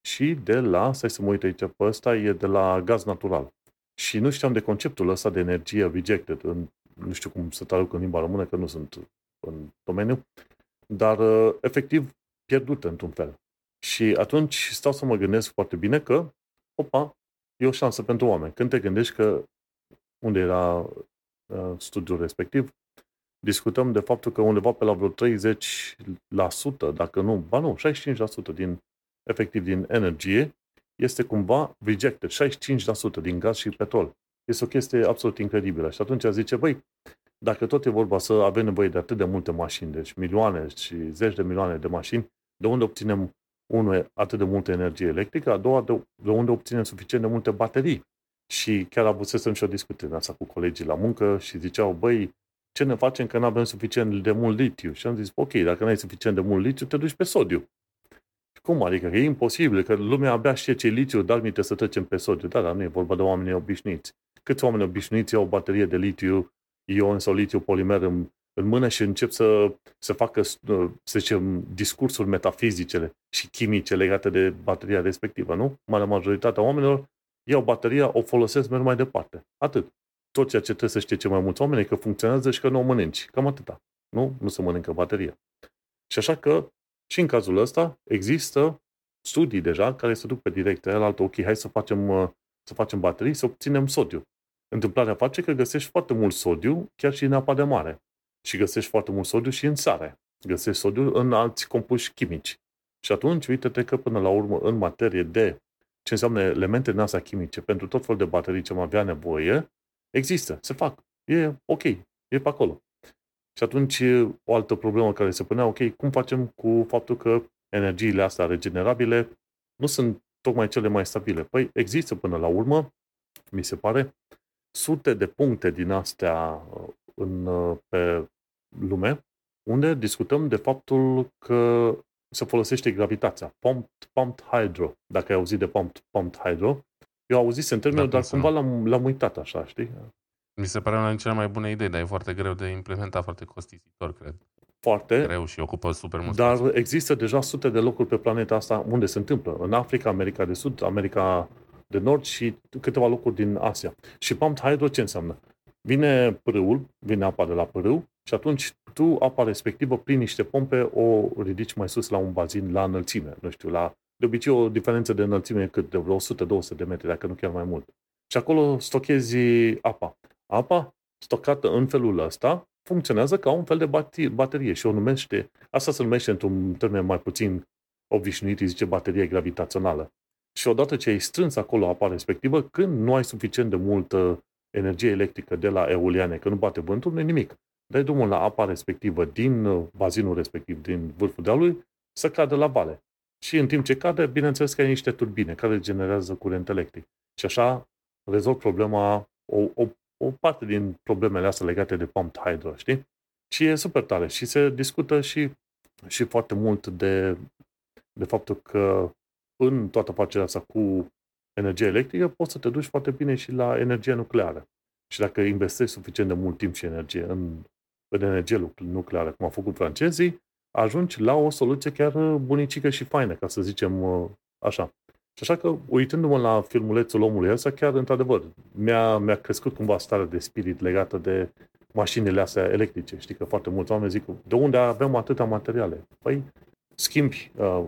și de la, stai să mă uit aici pe ăsta, e de la gaz natural. Și nu știam de conceptul ăsta de energie rejected. În, nu știu cum să traduc în limba română, că nu sunt în domeniu, dar uh, efectiv pierdută într-un fel. Și atunci stau să mă gândesc foarte bine că, opa, e o șansă pentru oameni. Când te gândești că unde era uh, studiul respectiv, discutăm de faptul că undeva pe la vreo 30%, dacă nu, ba nu, 65% din, efectiv din energie, este cumva rejected, 65% din gaz și petrol. Este o chestie absolut incredibilă. Și atunci zice, băi, dacă tot e vorba să avem nevoie de atât de multe mașini, deci milioane și zeci de milioane de mașini, de unde obținem unul atât de multă energie electrică, a doua de, de unde obținem suficient de multe baterii. Și chiar avusesem și o discuție în asta cu colegii la muncă și ziceau, băi, ce ne facem că nu avem suficient de mult litiu? Și am zis, ok, dacă nu ai suficient de mult litiu, te duci pe sodiu. Cum adică? Că e imposibil, că lumea abia știe ce litiu, dar mi să trecem pe sodiu. Da, dar nu e vorba de oameni obișnuiți. Câți oameni obișnuiți au o baterie de litiu ion sau litiu polimer în, în mână și încep să, să facă, să zicem, discursuri metafizice și chimice legate de bateria respectivă, nu? Marea majoritatea oamenilor iau bateria, o folosesc, merg mai departe. Atât. Tot ceea ce trebuie să știe ce mai mulți oameni e că funcționează și că nu o mănânci. Cam atâta. Nu? Nu se mănâncă bateria. Și așa că și în cazul ăsta există studii deja care se duc pe directe la altă, ok, hai să facem, uh, să facem baterii, să obținem sodiu. Întâmplarea face că găsești foarte mult sodiu chiar și în apa de mare. Și găsești foarte mult sodiu și în sare. Găsești sodiu în alți compuși chimici. Și atunci, uite-te că până la urmă, în materie de ce înseamnă elemente din astea chimice pentru tot felul de baterii ce am avea nevoie, există, se fac. E ok, e pe acolo. Și atunci o altă problemă care se punea, ok, cum facem cu faptul că energiile astea regenerabile nu sunt tocmai cele mai stabile? Păi există până la urmă, mi se pare, sute de puncte din astea uh, în, uh, pe lume unde discutăm de faptul că se folosește gravitația. Pumped, pumped hydro. Dacă ai auzit de pumped, pumped hydro, eu auzisem termenul, da, dar cumva l-am, l-am uitat așa, știi? Mi se pare una din cele mai bune idei, dar e foarte greu de implementat, foarte costisitor, cred. Foarte. Greu și ocupă super mult Dar spațiu. există deja sute de locuri pe planeta asta unde se întâmplă. În Africa, America de Sud, America de Nord și câteva locuri din Asia. Și pumped hydro ce înseamnă? Vine pârâul, vine apa de la pârâu și atunci tu apa respectivă prin niște pompe o ridici mai sus la un bazin la înălțime. Nu știu, la de obicei o diferență de înălțime cât de vreo 100-200 de metri, dacă nu chiar mai mult. Și acolo stochezi apa. Apa stocată în felul ăsta funcționează ca un fel de baterie și o numește, asta se numește într-un termen mai puțin obișnuit, îi zice baterie gravitațională. Și odată ce ai strâns acolo apa respectivă, când nu ai suficient de multă energie electrică de la eoliane, că nu bate vântul, nu nimic. Dai drumul la apa respectivă din uh, bazinul respectiv, din vârful dealului, să cadă la vale. Și în timp ce cade, bineînțeles că ai niște turbine care generează curent electric. Și așa rezolv problema, o, o, o parte din problemele astea legate de pumped hydro, știi? Și e super tare. Și se discută și, și foarte mult de, de faptul că în toată afacerea asta cu energie electrică, poți să te duci foarte bine și la energie nucleară. Și dacă investești suficient de mult timp și energie în, în energie nucleară, cum au făcut francezii, ajungi la o soluție chiar bunicică și faină, ca să zicem uh, așa. Și așa că, uitându-mă la filmulețul omului ăsta, chiar, într-adevăr, mi-a, mi-a crescut cumva starea de spirit legată de mașinile astea electrice. Știi că foarte mulți oameni zic, de unde avem atâtea materiale? Păi, schimbi uh,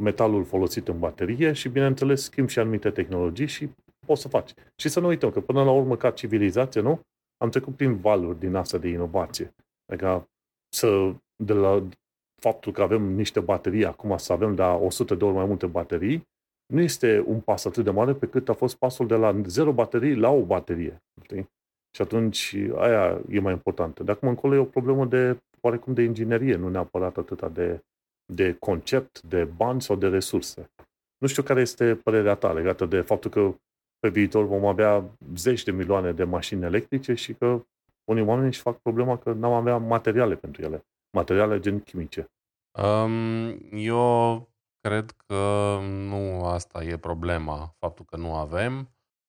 metalul folosit în baterie și, bineînțeles, schimbi și anumite tehnologii și poți să faci. Și să nu uităm că, până la urmă, ca civilizație, nu? Am trecut prin valuri din asta de inovație. Adică să, de la faptul că avem niște baterii, acum să avem de 100 de ori mai multe baterii, nu este un pas atât de mare pe cât a fost pasul de la zero baterii la o baterie. Știi? Și atunci aia e mai importantă. De acum încolo e o problemă de oarecum de inginerie, nu neapărat atâta de, de concept, de bani sau de resurse. Nu știu care este părerea ta legată de faptul că pe viitor vom avea zeci de milioane de mașini electrice și că unii oameni își fac problema că n-am avea materiale pentru ele. Materiale gen chimice. Um, eu cred că nu asta e problema, faptul că nu avem.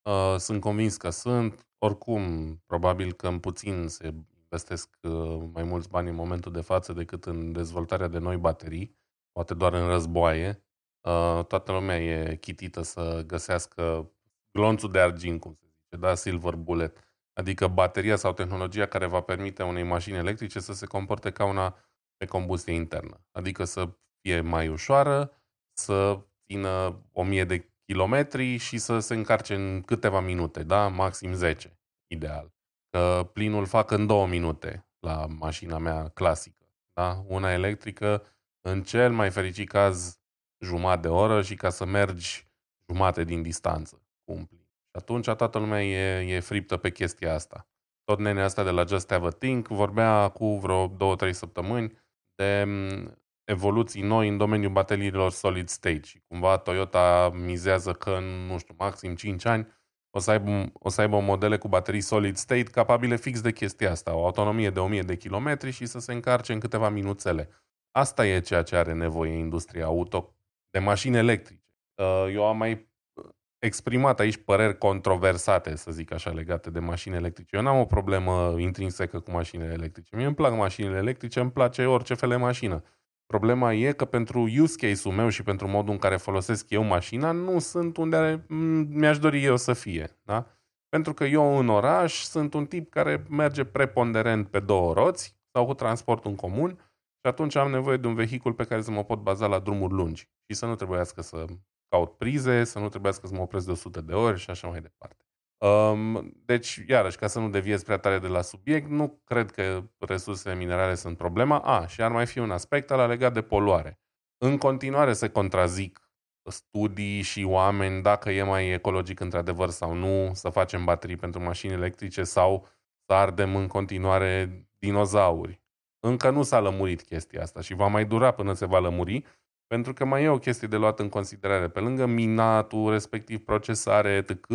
Uh, sunt convins că sunt. Oricum, probabil că în puțin se investesc uh, mai mulți bani în momentul de față decât în dezvoltarea de noi baterii, poate doar în războaie. Uh, toată lumea e chitită să găsească glonțul de argint, cum se zice, da, silver bullet, adică bateria sau tehnologia care va permite unei mașini electrice să se comporte ca una pe combustie internă, adică să fie mai ușoară, să țină 1000 de kilometri și să se încarce în câteva minute, da? Maxim 10, ideal. Că plinul fac în două minute la mașina mea clasică, da? Una electrică, în cel mai fericit caz, jumătate de oră și ca să mergi jumate din distanță cu un plin. Și atunci toată lumea e, e friptă pe chestia asta. Tot nenea asta de la Just Have a Think vorbea cu vreo două, trei săptămâni de evoluții noi în domeniul bateriilor solid state și cumva Toyota mizează că în, nu știu, maxim 5 ani o să aibă, o să aibă modele cu baterii solid state capabile fix de chestia asta, o autonomie de 1000 de kilometri și să se încarce în câteva minuțele. Asta e ceea ce are nevoie industria auto de mașini electrice. Uh, eu am mai exprimat aici păreri controversate, să zic așa, legate de mașini electrice. Eu n-am o problemă intrinsecă cu mașinile electrice. Mie îmi plac mașinile electrice, îmi place orice fel de mașină. Problema e că pentru use case-ul meu și pentru modul în care folosesc eu mașina, nu sunt unde mi-aș dori eu să fie. Da? Pentru că eu în oraș sunt un tip care merge preponderent pe două roți sau cu transport în comun și atunci am nevoie de un vehicul pe care să mă pot baza la drumuri lungi și să nu trebuiască să caut prize, să nu trebuiască să mă opresc de 100 de ori și așa mai departe. Um, deci, iarăși, ca să nu deviez prea tare de la subiect, nu cred că resursele minerale sunt problema. A, și ar mai fi un aspect al legat de poluare. În continuare se contrazic studii și oameni dacă e mai ecologic într-adevăr sau nu să facem baterii pentru mașini electrice sau să ardem în continuare dinozauri. Încă nu s-a lămurit chestia asta și va mai dura până se va lămuri, pentru că mai e o chestie de luat în considerare. Pe lângă minatul, respectiv procesare, etc.,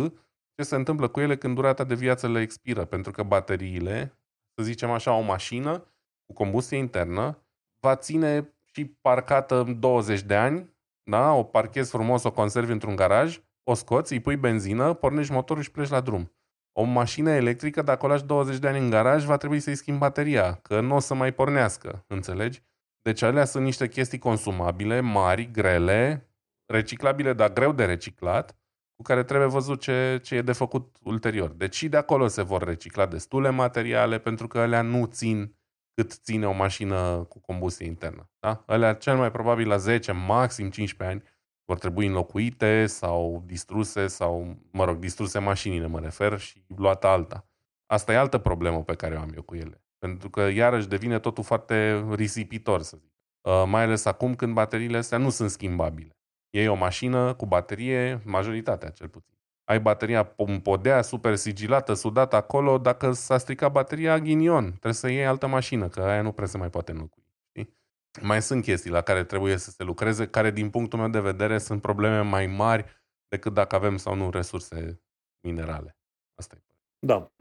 ce se întâmplă cu ele când durata de viață le expiră, pentru că bateriile, să zicem așa, o mașină, cu combustie internă va ține și parcată 20 de ani, da? o parchezi frumos, o conservi într-un garaj, o scoți, îi pui benzină, pornești motorul și pleci la drum. O mașină electrică, dacă o lași 20 de ani în garaj, va trebui să-i schimbi bateria, că nu o să mai pornească, înțelegi? Deci alea sunt niște chestii consumabile, mari, grele, reciclabile, dar greu de reciclat, cu care trebuie văzut ce, ce e de făcut ulterior. Deci și de acolo se vor recicla destule materiale, pentru că alea nu țin cât ține o mașină cu combustie internă. Da? Alea cel mai probabil la 10, maxim 15 ani vor trebui înlocuite sau distruse sau, mă rog, distruse mașinile mă refer și luată alta. Asta e altă problemă pe care o am eu cu ele. Pentru că iarăși devine totul foarte risipitor, să zic. Uh, mai ales acum când bateriile astea nu sunt schimbabile. Iei o mașină cu baterie, majoritatea cel puțin. Ai bateria în podea super sigilată, sudată acolo, dacă s-a stricat bateria, ghinion, trebuie să iei altă mașină, că aia nu prea se mai poate înlocui. Știi? Mai sunt chestii la care trebuie să se lucreze, care din punctul meu de vedere sunt probleme mai mari decât dacă avem sau nu resurse minerale. Asta e. Da.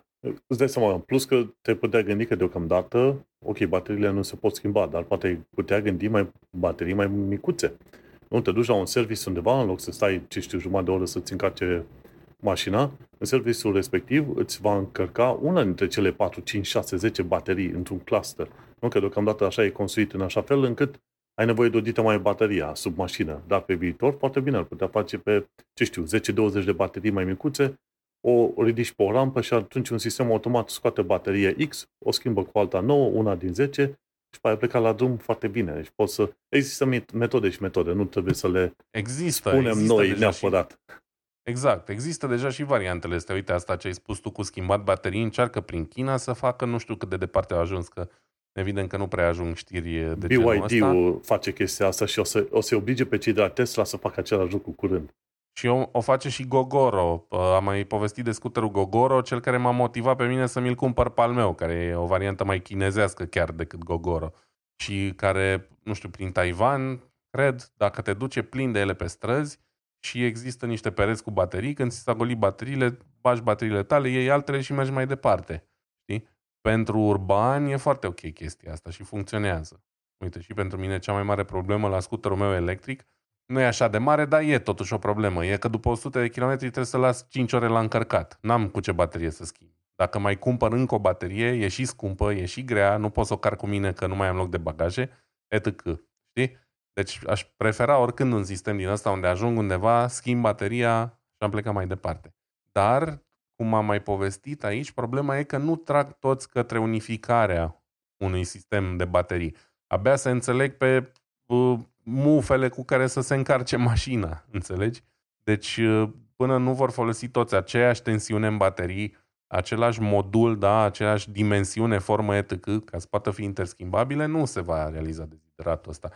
Îți dai seama, plus că te putea gândi că deocamdată, ok, bateriile nu se pot schimba, dar poate putea gândi mai baterii mai micuțe. Nu te duci la un service undeva, în loc să stai, ce știu, jumătate de oră să-ți încarce mașina, în serviciul respectiv îți va încărca una dintre cele 4, 5, 6, 10 baterii într-un cluster. Nu că deocamdată așa e construit în așa fel încât ai nevoie de o dită mai bateria sub mașină. Dar pe viitor, foarte bine, ar putea face pe, ce știu, 10-20 de baterii mai micuțe, o ridici pe o rampă și atunci un sistem automat scoate baterie X, o schimbă cu alta nouă, una din 10, și pe pleca la drum foarte bine. Deci poți să... Există metode și metode, nu trebuie să le există, spunem există noi neapărat. Și... Exact. Există deja și variantele astea. Uite, asta ce ai spus tu cu schimbat baterii, încearcă prin China să facă, nu știu cât de departe au ajuns, că evident că nu prea ajung știri de BYD-ul face chestia asta și o să, o să oblige pe cei de la Tesla să facă același lucru curând. Și o, o face și Gogoro. Am mai povestit de scuterul Gogoro, cel care m-a motivat pe mine să mi-l cumpăr pe al meu, care e o variantă mai chinezească chiar decât Gogoro. Și care, nu știu, prin Taiwan, cred, dacă te duce plin de ele pe străzi, și există niște pereți cu baterii, când ți s-a golit bateriile, bagi bateriile tale, iei altele și mergi mai departe. Știi? Pentru urbani e foarte ok chestia asta și funcționează. Uite, și pentru mine cea mai mare problemă la scuterul meu electric nu e așa de mare, dar e totuși o problemă. E că după 100 de km trebuie să las 5 ore la încărcat. N-am cu ce baterie să schimb. Dacă mai cumpăr încă o baterie, e și scumpă, e și grea, nu pot să o car cu mine că nu mai am loc de bagaje, etc. Știi? Deci aș prefera oricând un sistem din ăsta unde ajung undeva, schimb bateria și am plecat mai departe. Dar, cum am mai povestit aici, problema e că nu trag toți către unificarea unui sistem de baterii. Abia se înțeleg pe uh, mufele cu care să se încarce mașina, înțelegi? Deci, uh, până nu vor folosi toți aceeași tensiune în baterii, același modul, da, aceeași dimensiune, formă, etc., ca să poată fi interschimbabile, nu se va realiza dezideratul ăsta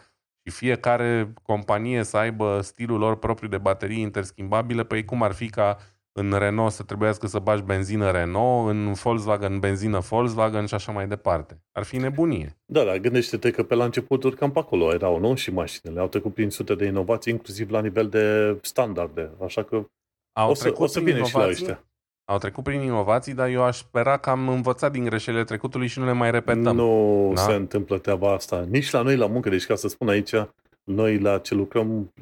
și fiecare companie să aibă stilul lor propriu de baterii interschimbabile, păi cum ar fi ca în Renault să trebuiască să bagi benzină Renault, în Volkswagen benzină Volkswagen și așa mai departe. Ar fi nebunie. Da, dar gândește-te că pe la începuturi cam pe acolo erau, nu? Și mașinile au trecut prin sute de inovații, inclusiv la nivel de standarde. Așa că au o să, o să vină și la ăștia. Au trecut prin inovații, dar eu aș spera că am învățat din greșelile trecutului și nu le mai repetăm. Nu da? se întâmplă treaba asta. Nici la noi la muncă. Deci ca să spun aici, noi la ce lucrăm,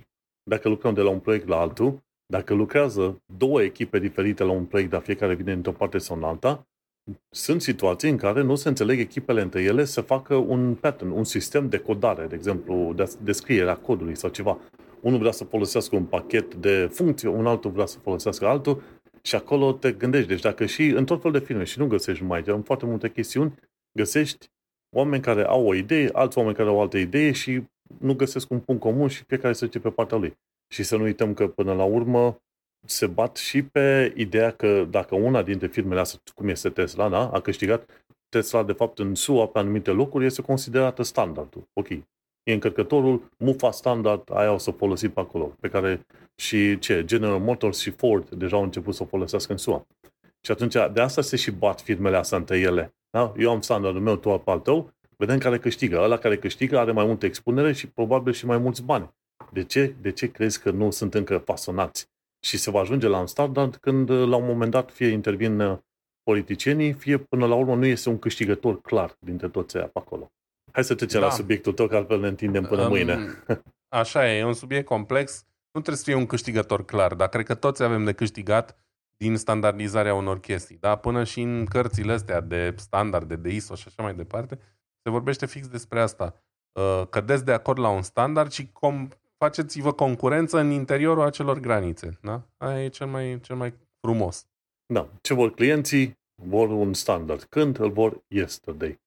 dacă lucrăm de la un proiect la altul, dacă lucrează două echipe diferite la un proiect, dar fiecare vine într-o parte sau în alta, sunt situații în care nu se înțeleg echipele între ele să facă un pattern, un sistem de codare, de exemplu, de descrierea codului sau ceva. Unul vrea să folosească un pachet de funcție, un altul vrea să folosească altul și acolo te gândești. Deci dacă și în tot fel de filme, și nu găsești numai, în foarte multe chestiuni, găsești oameni care au o idee, alți oameni care au o altă idee și nu găsesc un punct comun și fiecare să zice pe partea lui. Și să nu uităm că până la urmă se bat și pe ideea că dacă una dintre firmele astea, cum este Tesla, da, a câștigat, Tesla, de fapt, în SUA, pe anumite locuri, este considerată standardul. Ok, e încărcătorul, mufa standard, aia o să folosim pe acolo, pe care și ce, General Motors și Ford deja au început să o folosească în SUA. Și atunci, de asta se și bat firmele astea între ele. Da? Eu am standardul meu, tu al tău, vedem care câștigă. Ăla care câștigă are mai multă expunere și probabil și mai mulți bani. De ce? De ce crezi că nu sunt încă pasionați? Și se va ajunge la un standard când, la un moment dat, fie intervin politicienii, fie până la urmă nu este un câștigător clar dintre toți aia pe acolo. Hai să trecem da. la subiectul tău, că altfel ne întindem până um, mâine. Așa e, e un subiect complex. Nu trebuie să fie un câștigător clar, dar cred că toți avem de câștigat din standardizarea unor chestii. Da? Până și în cărțile astea de standarde, de ISO și așa mai departe, se vorbește fix despre asta. Uh, cădeți de acord la un standard și com- faceți-vă concurență în interiorul acelor granițe. Da? Aia e cel mai, cel mai frumos. Da. Ce vor clienții? Vor un standard. Când îl vor? Yesterday.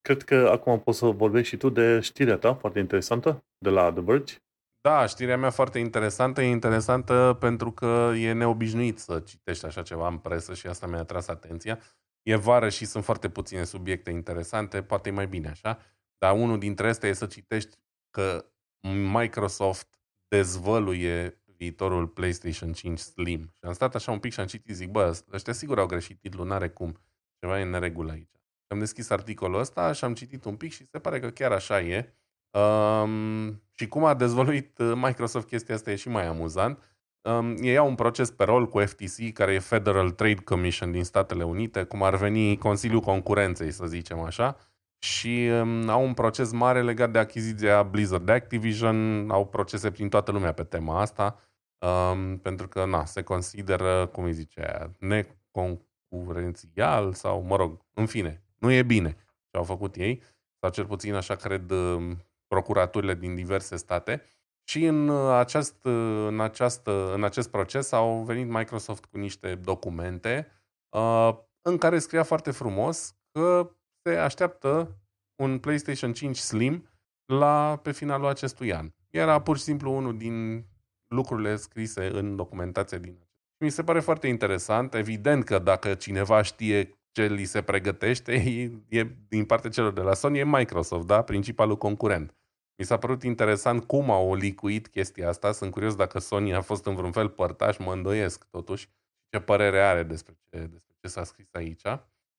Cred că acum poți să vorbești și tu de știrea ta, foarte interesantă, de la The Verge. Da, știrea mea foarte interesantă. E interesantă pentru că e neobișnuit să citești așa ceva în presă și asta mi-a atras atenția. E vară și sunt foarte puține subiecte interesante, poate e mai bine așa, dar unul dintre astea e să citești că Microsoft dezvăluie viitorul PlayStation 5 Slim. Și am stat așa un pic și am citit, zic, bă, ăștia sigur au greșit titlul, n-are cum. Ceva e în neregulă aici. Am deschis articolul ăsta și am citit un pic și se pare că chiar așa e. Um, și cum a dezvăluit uh, Microsoft chestia asta e și mai amuzant. Um, ei au un proces pe rol cu FTC, care e Federal Trade Commission din Statele Unite, cum ar veni Consiliul Concurenței, să zicem așa, și um, au un proces mare legat de achiziția Blizzard Activision, au procese prin toată lumea pe tema asta, um, pentru că na, se consideră, cum îi zice, neconcurențial sau, mă rog, în fine, nu e bine ce au făcut ei, sau cel puțin așa cred um, procuraturile din diverse state. Și în, acest, în, această, în acest proces au venit Microsoft cu niște documente uh, în care scria foarte frumos că se așteaptă un PlayStation 5 Slim la, pe finalul acestui an. Era pur și simplu unul din lucrurile scrise în documentația din mi se pare foarte interesant. Evident că dacă cineva știe ce li se pregătește, e, e din partea celor de la Sony, e Microsoft, da? principalul concurent. Mi s-a părut interesant cum au licuit chestia asta. Sunt curios dacă Sony a fost în vreun fel părtaș, mă îndoiesc totuși ce părere are despre ce, despre ce s-a scris aici.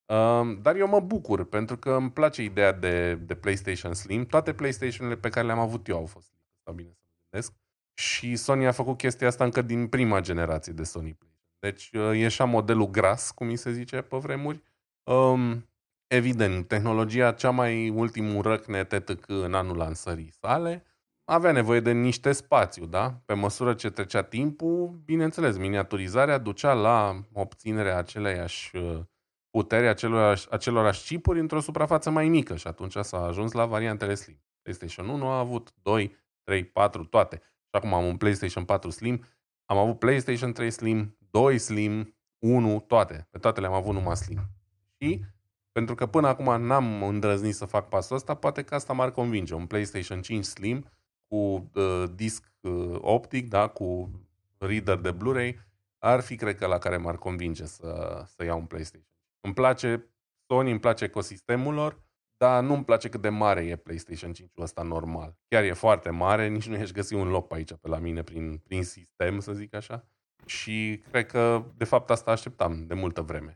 Um, dar eu mă bucur pentru că îmi place ideea de, de PlayStation Slim. Toate PlayStation-urile pe care le-am avut eu au fost sau bine să mă gândesc. Și Sony a făcut chestia asta încă din prima generație de Sony PlayStation. Deci uh, ieșea modelul gras, cum mi se zice pe vremuri. Um, evident, tehnologia cea mai ultimul răcne TTC în anul lansării sale avea nevoie de niște spațiu, da? Pe măsură ce trecea timpul, bineînțeles, miniaturizarea ducea la obținerea aceleiași uh, puteri, acelorași, acelorași chipuri într-o suprafață mai mică și atunci s-a ajuns la variantele Slim. PlayStation 1 a avut 2, 3, 4, toate. Și acum am un PlayStation 4 Slim, am avut PlayStation 3 Slim, 2 Slim, 1, toate. Pe toate le-am avut numai Slim. Și pentru că până acum n-am îndrăznit să fac pasul ăsta, poate că asta m-ar convinge. Un PlayStation 5 Slim cu uh, disc uh, optic, da, cu reader de Blu-ray, ar fi, cred că, la care m-ar convinge să, să iau un PlayStation. Îmi place Sony, îmi place ecosistemul lor, dar nu-mi place cât de mare e PlayStation 5-ul ăsta normal. Chiar e foarte mare, nici nu ești găsi un loc pe aici, pe la mine, prin, prin sistem, să zic așa. Și cred că, de fapt, asta așteptam de multă vreme.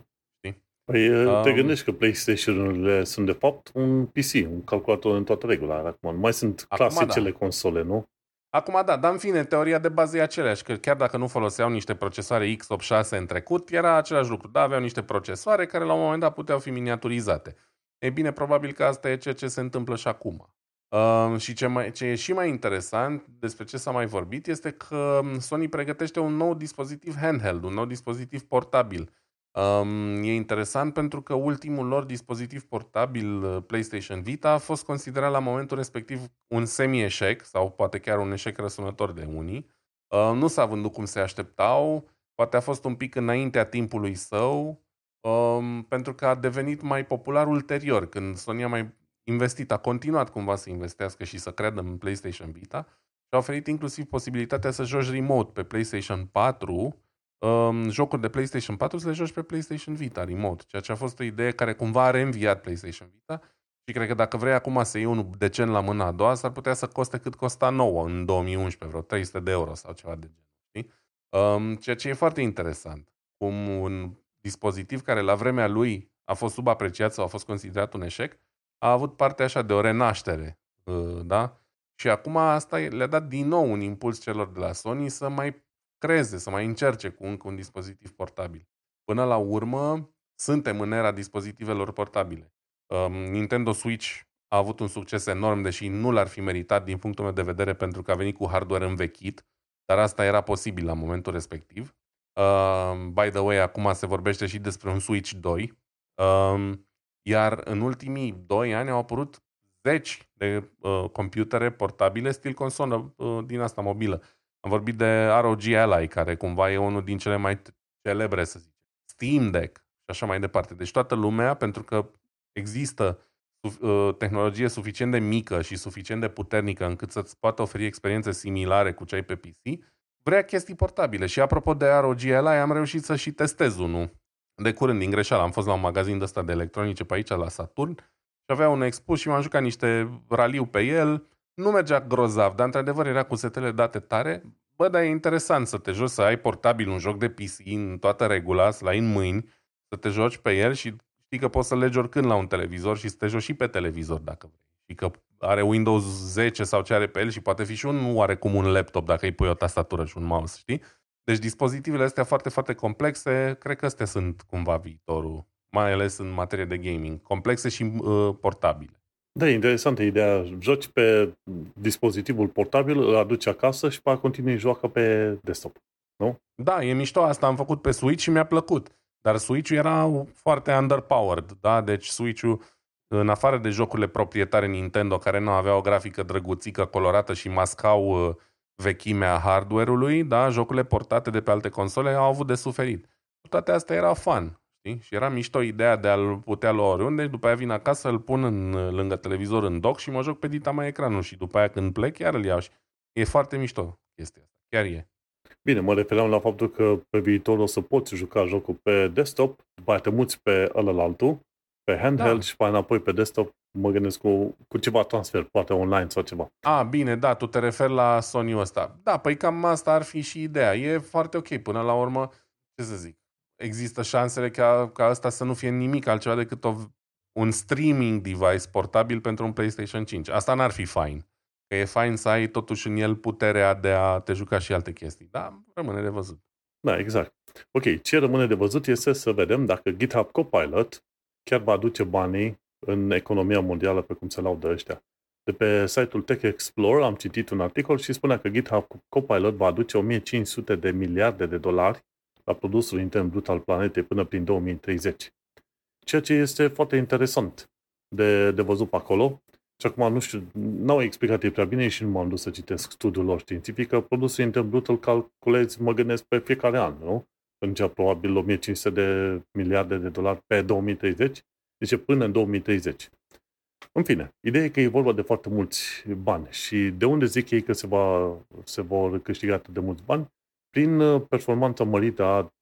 Păi um, te gândești că PlayStation-urile sunt de fapt un PC, un calculator în toată regula. Acum nu mai sunt clasicele da. console, nu? Acum da, dar în fine, teoria de bază e aceeași, că chiar dacă nu foloseau niște procesoare x86 în trecut, era același lucru. Da, aveau niște procesoare care la un moment dat puteau fi miniaturizate. E bine, probabil că asta e ceea ce se întâmplă și acum. Uh, și ce, mai, ce e și mai interesant, despre ce s-a mai vorbit, este că Sony pregătește un nou dispozitiv handheld, un nou dispozitiv portabil Um, e interesant pentru că ultimul lor dispozitiv portabil, uh, PlayStation Vita, a fost considerat la momentul respectiv un semi-eșec sau poate chiar un eșec răsunător de unii. Uh, nu s-a vândut cum se așteptau, poate a fost un pic înaintea timpului său, um, pentru că a devenit mai popular ulterior, când Sony a mai investit, a continuat cumva să investească și să creadă în PlayStation Vita și a oferit inclusiv posibilitatea să joci remote pe PlayStation 4 um, jocuri de PlayStation 4 să le joci pe PlayStation Vita remote, ceea ce a fost o idee care cumva a reînviat PlayStation Vita și cred că dacă vrei acum să iei unul decent la mâna a doua, s-ar putea să coste cât costa nouă în 2011, vreo 300 de euro sau ceva de genul. Știi? Um, ceea ce e foarte interesant. Cum un dispozitiv care la vremea lui a fost subapreciat sau a fost considerat un eșec, a avut parte așa de o renaștere. Uh, da? Și acum asta le-a dat din nou un impuls celor de la Sony să mai creeze, să mai încerce cu încă un dispozitiv portabil. Până la urmă, suntem în era dispozitivelor portabile. Um, Nintendo Switch a avut un succes enorm, deși nu l-ar fi meritat din punctul meu de vedere pentru că a venit cu hardware învechit, dar asta era posibil la momentul respectiv. Uh, by the way, acum se vorbește și despre un Switch 2. Uh, iar în ultimii 2 ani au apărut zeci de uh, computere portabile, stil consolă uh, din asta mobilă. Am vorbit de ROG Ally, care cumva e unul din cele mai celebre, să zic. Steam Deck și așa mai departe. Deci toată lumea, pentru că există uh, tehnologie suficient de mică și suficient de puternică încât să-ți poată oferi experiențe similare cu cei pe PC, vrea chestii portabile. Și apropo de ROG Ally, am reușit să și testez unul. De curând, din greșeală, am fost la un magazin de ăsta de electronice pe aici, la Saturn, și avea un expus și m-am jucat niște raliu pe el. Nu mergea grozav, dar într-adevăr era cu setele date tare. Bă, dar e interesant să te joci, să ai portabil un joc de PC în toată regula, să l ai în mâini, să te joci pe el și știi că poți să legi oricând la un televizor și să te joci și pe televizor dacă vrei. Și că are Windows 10 sau ce are pe el și poate fi și un oarecum un laptop dacă îi pui o tastatură și un mouse, știi? Deci dispozitivele astea foarte, foarte complexe, cred că astea sunt cumva viitorul, mai ales în materie de gaming. Complexe și uh, portabile. Da, e interesantă ideea. Joci pe dispozitivul portabil, îl aduci acasă și pe continui joacă pe desktop. Nu? Da, e mișto asta. Am făcut pe Switch și mi-a plăcut. Dar Switch-ul era foarte underpowered, da? Deci Switch-ul, în afară de jocurile proprietare Nintendo, care nu aveau o grafică drăguțică, colorată și mascau uh, vechimea hardware-ului, da? Jocurile portate de pe alte console au avut de suferit. Cu toate astea era fun. Știi? Și era mișto ideea de a-l putea lua oriunde, după aia vin acasă, îl pun în, lângă televizor în dock și mă joc pe dita mai ecranul și după aia când plec chiar îl iau și e foarte mișto chestia asta. Chiar e. Bine, mă refeream la faptul că pe viitor o să poți juca jocul pe desktop, după aia te muți pe ălălaltul, pe handheld da. și pe înapoi pe desktop, mă gândesc cu, cu ceva transfer, poate online sau ceva. A, bine, da, tu te referi la Sony ăsta. Da, păi cam asta ar fi și ideea. E foarte ok până la urmă, ce să zic, există șansele ca, ca asta să nu fie nimic altceva decât o, un streaming device portabil pentru un PlayStation 5. Asta n-ar fi fain. Că e fain să ai totuși în el puterea de a te juca și alte chestii. Da, rămâne de văzut. Da, exact. Ok, ce rămâne de văzut este să vedem dacă GitHub Copilot chiar va aduce banii în economia mondială pe cum se laudă ăștia. De pe site-ul Tech Explorer am citit un articol și spunea că GitHub Copilot va aduce 1500 de miliarde de dolari la produsul intern brut al planetei până prin 2030. Ceea ce este foarte interesant de, de văzut pe acolo. Și acum, nu știu, n-au explicat ei prea bine și nu m-am dus să citesc studiul lor științific, că produsul intern brut îl calculezi, mă gândesc, pe fiecare an, nu? Atunci, probabil 1500 de miliarde de dolari pe 2030, deci până în 2030. În fine, ideea e că e vorba de foarte mulți bani și de unde zic ei că se, va, se vor câștiga atât de mulți bani? Prin uh, performanța mărită a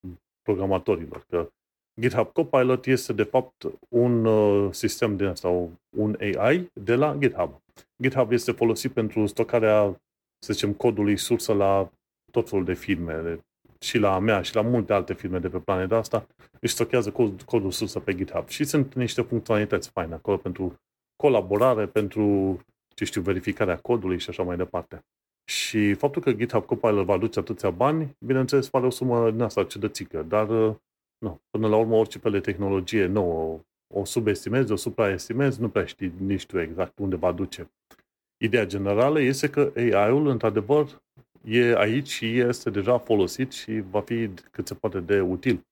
programatorilor. Că GitHub Copilot este de fapt un uh, sistem din asta, un AI de la GitHub. GitHub este folosit pentru stocarea, să zicem, codului sursă la tot felul de firme, și la mea și la multe alte firme de pe planeta asta, își stochează cod, codul sursă pe GitHub. Și sunt niște funcționalități faine acolo pentru colaborare, pentru, ce știu, verificarea codului și așa mai departe. Și faptul că GitHub Copilot va aduce atâția bani, bineînțeles, pare o sumă din asta ciudățică, dar uh, nu, până la urmă orice fel de tehnologie nouă o subestimezi, o supraestimezi, nu prea știi nici tu exact unde va duce. Ideea generală este că AI-ul, într-adevăr, e aici și este deja folosit și va fi cât se poate de util.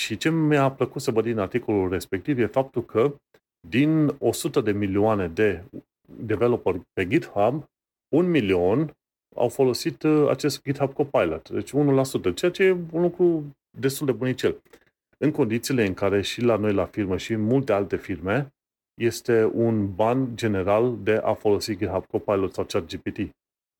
Și ce mi-a plăcut să văd din articolul respectiv e faptul că din 100 de milioane de developeri pe GitHub, un milion au folosit uh, acest GitHub Copilot, deci 1%, ceea ce e un lucru destul de bunicel. În condițiile în care și la noi la firmă și în multe alte firme este un ban general de a folosi GitHub Copilot sau ChatGPT.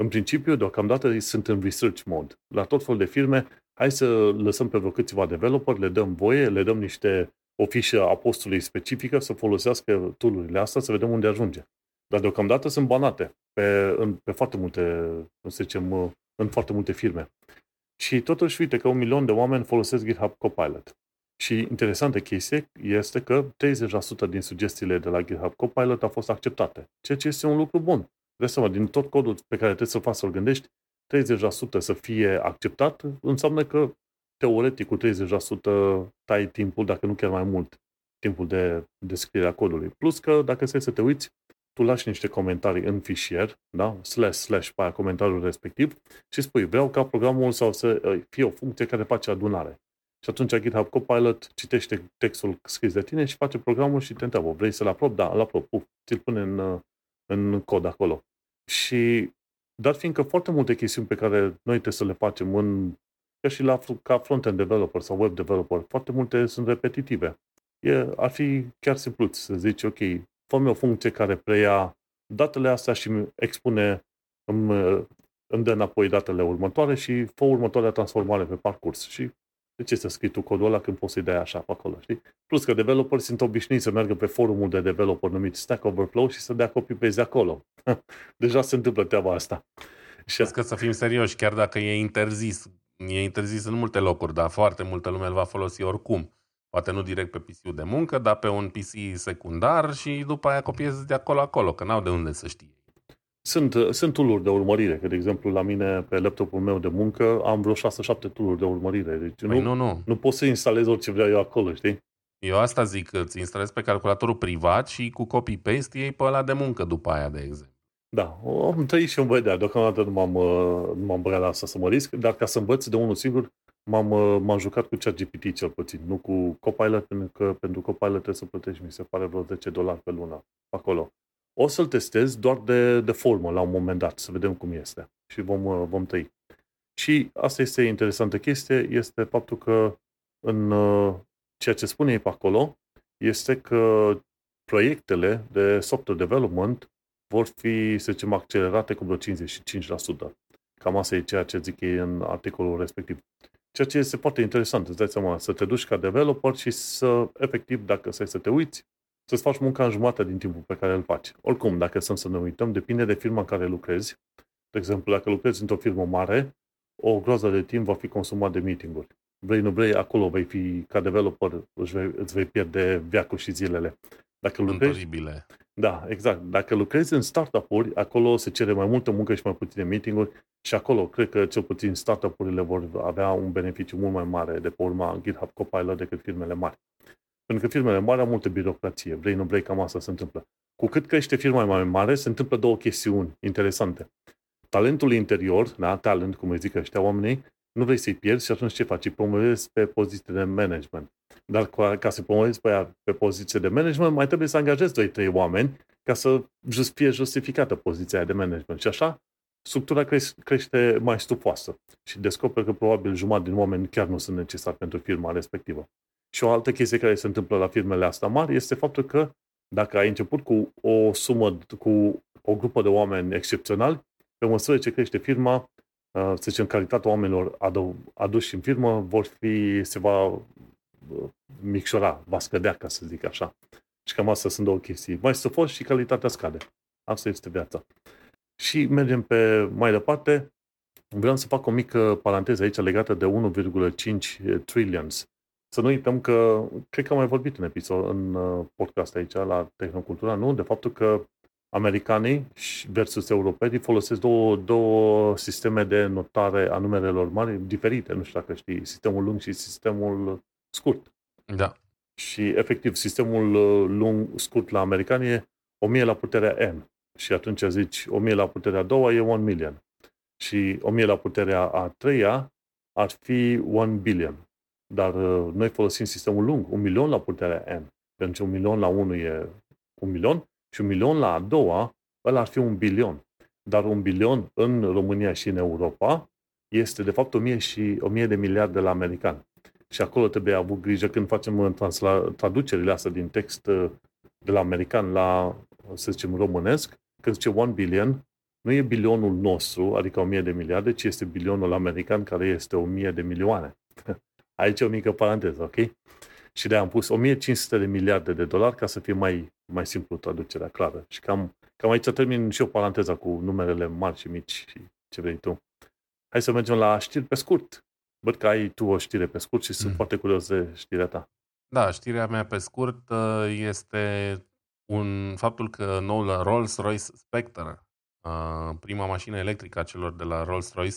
În principiu, deocamdată sunt în research mode. La tot felul de firme, hai să lăsăm pe vreo câțiva developer, le dăm voie, le dăm niște o fișă a postului specifică să folosească tool astea, să vedem unde ajunge. Dar deocamdată sunt banate pe, în, pe foarte multe, să zicem, în foarte multe firme. Și totuși, uite că un milion de oameni folosesc GitHub Copilot. Și interesantă chestie este că 30% din sugestiile de la GitHub Copilot au fost acceptate, ceea ce este un lucru bun. De seama, din tot codul pe care trebuie să-l faci să-l gândești, 30% să fie acceptat înseamnă că teoretic cu 30% tai timpul, dacă nu chiar mai mult, timpul de descriere a codului. Plus că, dacă stai să te uiți, tu lași niște comentarii în fișier, da? slash, slash, pe aia comentariul respectiv și spui, vreau ca programul sau să uh, fie o funcție care face adunare. Și atunci GitHub Copilot citește textul scris de tine și face programul și te întreabă, vrei să-l aprob? Da, îl aprob. Puf, ți-l pune în, uh, în cod acolo. Și dar fiindcă foarte multe chestiuni pe care noi trebuie să le facem în, ca și la, ca front-end developer sau web developer, foarte multe sunt repetitive. E, ar fi chiar simplu să zici, ok, fă o funcție care preia datele astea și expune, îmi, îmi dă înapoi datele următoare și fă următoarea transformare pe parcurs. Și de ce să scrii tu codul ăla când poți să-i dai așa pe acolo, știi? Plus că developeri sunt obișnuiți să meargă pe forumul de developer numit Stack Overflow și să dea copy-paste acolo. Deja se întâmplă treaba asta. Și că să fim serioși, chiar dacă e interzis, e interzis în multe locuri, dar foarte multă lume îl va folosi oricum. Poate nu direct pe PC-ul de muncă, dar pe un PC secundar și după aia copiezi de acolo-acolo, că n-au de unde să știe. Sunt, sunt tool de urmărire, că de exemplu la mine pe laptopul meu de muncă am vreo 6-7 tool de urmărire. Deci păi nu, nu, nu. nu pot să instalez orice vreau eu acolo, știi? Eu asta zic, că îți instalezi pe calculatorul privat și cu copy-paste iei pe ăla de muncă după aia, de exemplu. Da, am trăit și în vedea. Deocamdată nu m-am, nu m-am băgat la asta să mă risc, dar ca să învăț de unul singur, m-am, m-am jucat cu ChatGPT cel puțin, nu cu Copilot, pentru că pentru Copilot trebuie să plătești, mi se pare, vreo 10 dolari pe lună acolo. O să-l testez doar de, de formă la un moment dat, să vedem cum este și vom, vom tăi. Și asta este interesantă chestie, este faptul că în ceea ce spune ei pe acolo, este că proiectele de software development vor fi, să zicem, accelerate cu vreo 55%. Cam asta e ceea ce zic ei în articolul respectiv. Ceea ce este foarte interesant, îți dai seama, să te duci ca developer și să, efectiv, dacă stai să te uiți, să-ți faci munca în jumătate din timpul pe care îl faci. Oricum, dacă sunt să ne uităm, depinde de firma în care lucrezi. De exemplu, dacă lucrezi într-o firmă mare, o groază de timp va fi consumat de meeting-uri. Vrei, nu vrei, acolo vei fi, ca developer, îți vei, îți vei pierde viacul și zilele. Dacă lucrezi, da, exact. Dacă lucrezi în startup-uri, acolo se cere mai multă muncă și mai puține meeting-uri și acolo cred că cel puțin startup-urile vor avea un beneficiu mult mai mare de pe urma GitHub Copilot decât firmele mari. Pentru că firmele mari au multe birocrație. Vrei, nu vrei, cam asta se întâmplă. Cu cât crește firma mai mare, se întâmplă două chestiuni interesante. Talentul interior, da, talent, cum îi zic ăștia oamenii, nu vrei să-i pierzi și atunci ce faci? Îi promovezi pe poziții de management. Dar ca, ca să promovezi pe, aia, pe poziție de management, mai trebuie să angajezi 2-3 oameni ca să fie justificată poziția de management. Și așa, structura crește, crește mai stufoasă și descoperi că probabil jumătate din oameni chiar nu sunt necesari pentru firma respectivă. Și o altă chestie care se întâmplă la firmele astea mari este faptul că dacă ai început cu o sumă, cu o grupă de oameni excepționali, pe măsură ce crește firma, Uh, să zicem, calitatea oamenilor aduși în firmă vor fi, se va uh, micșora, va scădea, ca să zic așa. Și cam asta sunt două chestii. Mai fost și calitatea scade. Asta este viața. Și mergem pe mai departe. Vreau să fac o mică paranteză aici legată de 1,5 trillions. Să nu uităm că, cred că am mai vorbit în episod, în uh, podcast aici la Tehnocultura, nu? De faptul că americanii versus europenii folosesc două, două sisteme de notare a numerelor mari diferite. Nu știu dacă știi, sistemul lung și sistemul scurt. Da. Și efectiv, sistemul uh, lung, scurt la americani e 1000 la puterea n. Și atunci zici 1000 la puterea a doua e 1 million. Și 1000 la puterea a treia ar fi 1 billion. Dar uh, noi folosim sistemul lung, 1 milion la puterea n. Pentru că 1 milion la 1 e 1 milion și un milion la a doua, ăla ar fi un bilion. Dar un bilion în România și în Europa este de fapt 1000 și 1000 de miliarde la american. Și acolo trebuie avut grijă când facem traducerile astea din text uh, de la american la, să zicem, românesc, când zice 1 billion, nu e bilionul nostru, adică 1000 de miliarde, ci este bilionul american care este 1000 de milioane. Aici o mică paranteză, ok? Și de am pus 1500 de miliarde de dolari ca să fie mai, mai simplu traducerea clară. Și cam, cam aici termin și eu paranteza cu numerele mari și mici și ce vrei tu. Hai să mergem la știri pe scurt. Văd că ai tu o știre pe scurt și sunt mm. foarte curios de știrea ta. Da, știrea mea pe scurt uh, este un faptul că noul Rolls-Royce Spectre, uh, prima mașină electrică a celor de la Rolls-Royce,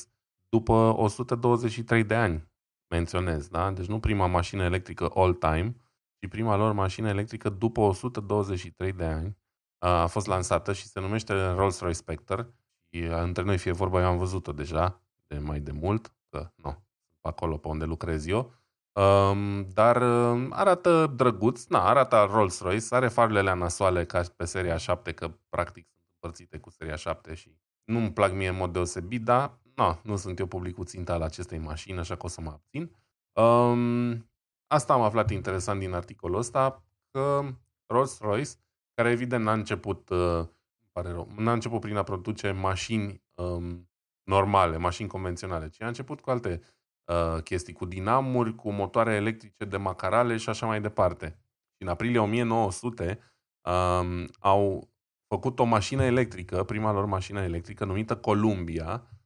după 123 de ani, menționez, da? Deci nu prima mașină electrică all-time, ci prima lor mașină electrică după 123 de ani. A fost lansată și se numește Rolls-Royce Spectre. Și între noi fie vorba, eu am văzut-o deja de mai de mult, că nu, acolo pe unde lucrez eu. Um, dar um, arată drăguț, na, arată Rolls-Royce, are farele nasoale ca pe seria 7, că practic sunt împărțite cu seria 7 și nu-mi plac mie în mod deosebit, dar na, nu sunt eu publicul ținta al acestei mașini, așa că o să mă abțin. Um, asta am aflat interesant din articolul ăsta, că Rolls-Royce, care evident n-a început, uh, pare rău, n-a început prin a produce mașini um, normale, mașini convenționale, ci a început cu alte uh, chestii, cu dinamuri, cu motoare electrice de macarale și așa mai departe. Și în aprilie 1900 um, au făcut o mașină electrică, prima lor mașină electrică, numită Columbia, uh,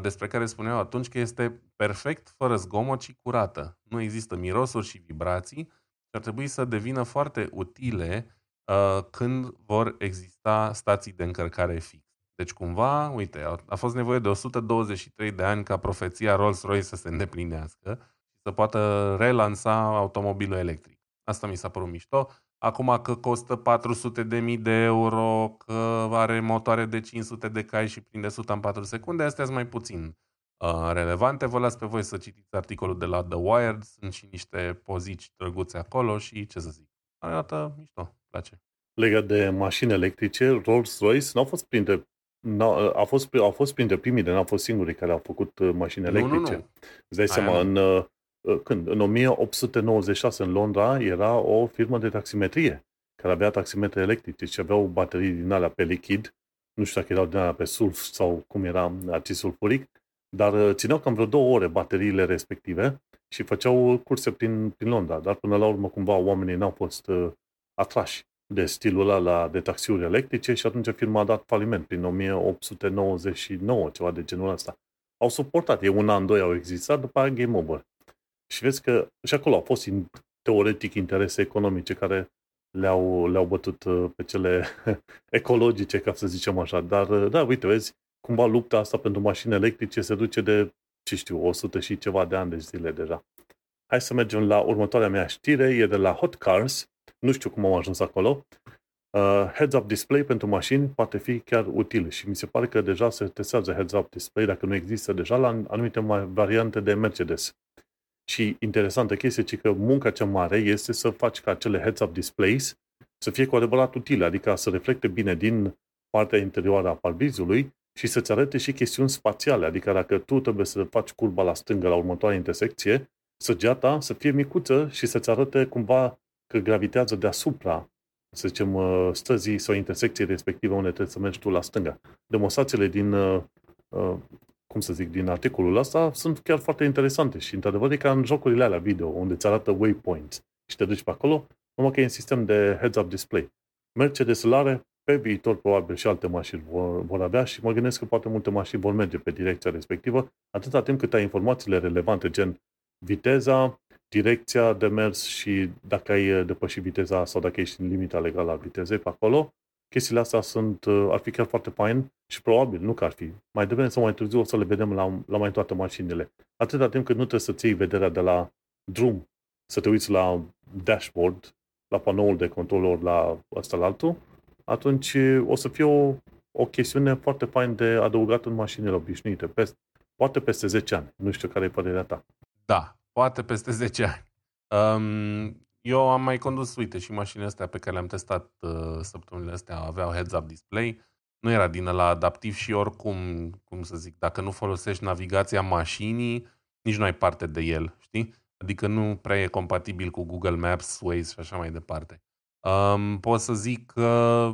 despre care spuneau atunci că este perfect, fără zgomot și curată. Nu există mirosuri și vibrații și ar trebui să devină foarte utile uh, când vor exista stații de încărcare fix. Deci cumva, uite, a fost nevoie de 123 de ani ca profeția Rolls-Royce să se îndeplinească și să poată relansa automobilul electric. Asta mi s-a părut mișto. Acum că costă 400 de mii de euro, că are motoare de 500 de cai și prinde 100 în 4 secunde, astea sunt mai puțin uh, relevante. Vă las pe voi să citiți articolul de la The Wired, sunt și niște pozici drăguțe acolo și ce să zic. Arată mișto, place. Legat de mașini electrice, Rolls-Royce n-au fost printre a fost, au fost printre primii, dar n-au fost singurii care au făcut uh, mașini electrice. Nu, nu, nu. Îți dai Aia seama, în, uh, uh, când? În 1896 în Londra era o firmă de taximetrie care avea taximetre electrice și aveau baterii din alea pe lichid, nu știu dacă erau din alea pe sulf sau cum era acid sulfuric, dar țineau cam vreo două ore bateriile respective și făceau curse prin, prin Londra, dar până la urmă cumva oamenii n-au fost uh, atrași de stilul ăla de taxiuri electrice și atunci firma a dat faliment prin 1899, ceva de genul ăsta. Au suportat, e un an, doi au existat, după aia game over. Și vezi că și acolo au fost teoretic interese economice care le-au, le-au bătut uh, pe cele ecologice, ca să zicem așa. Dar, uh, da, uite, vezi, cumva lupta asta pentru mașini electrice se duce de, ce știu, 100 și ceva de ani de zile deja. Hai să mergem la următoarea mea știre, e de la Hot Cars, nu știu cum am ajuns acolo. Uh, heads-up display pentru mașini poate fi chiar util și mi se pare că deja se testează heads-up display dacă nu există deja la anumite variante de Mercedes. Și interesantă chestie ci că munca cea mare este să faci ca acele heads-up displays să fie cu adevărat utile, adică să reflecte bine din partea interioară a parbrizului și să-ți arate și chestiuni spațiale, adică dacă tu trebuie să faci curba la stângă la următoarea intersecție, săgeata să fie micuță și să-ți arate cumva că gravitează deasupra, să zicem, uh, străzii sau intersecției respective unde trebuie să mergi tu la stânga. Demonstrațiile din, uh, uh, cum să zic, din articolul ăsta sunt chiar foarte interesante și, într-adevăr, e ca în jocurile alea video, unde îți arată waypoints și te duci pe acolo, numai că e în sistem de heads-up display. Mercedes îl are, pe viitor probabil și alte mașini vor, vor avea și mă gândesc că poate multe mașini vor merge pe direcția respectivă, atâta timp cât ai informațiile relevante, gen viteza, direcția de mers și dacă ai uh, depășit viteza sau dacă ești în limita legală a vitezei pe acolo, chestiile astea sunt, uh, ar fi chiar foarte fain și probabil, nu că ar fi, mai devreme sau mai târziu o să le vedem la, la mai toate mașinile. Atâta timp cât nu trebuie să-ți iei vederea de la drum, să te uiți la dashboard, la panoul de control la ăsta la altul, atunci uh, o să fie o, o chestiune foarte fain de adăugat în mașinile obișnuite. Peste, poate peste 10 ani. Nu știu care e părerea ta. Da, poate peste 10 ani. Um, eu am mai condus, uite, și mașinile astea pe care le-am testat uh, săptămânile astea aveau heads-up display. Nu era din la adaptiv și oricum, cum să zic, dacă nu folosești navigația mașinii, nici nu ai parte de el, știi? Adică nu prea e compatibil cu Google Maps, Waze și așa mai departe. Um, pot să zic că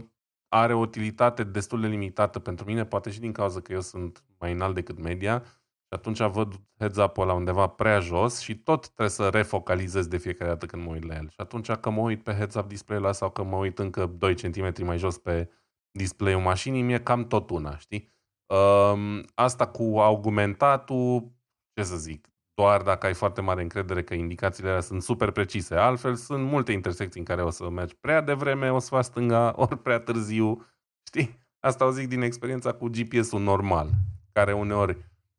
are o utilitate destul de limitată pentru mine, poate și din cauza că eu sunt mai înalt decât media, și atunci văd heads-up-ul ăla undeva prea jos și tot trebuie să refocalizez de fiecare dată când mă uit la el. Și atunci că mă uit pe heads-up display-ul ăla sau că mă uit încă 2 cm mai jos pe display-ul mașinii, mi-e cam tot una, știi? Um, asta cu augmentatul, ce să zic, doar dacă ai foarte mare încredere că indicațiile alea sunt super precise. Altfel, sunt multe intersecții în care o să mergi prea devreme, o să faci stânga, ori prea târziu. Știi? Asta o zic din experiența cu GPS-ul normal, care uneori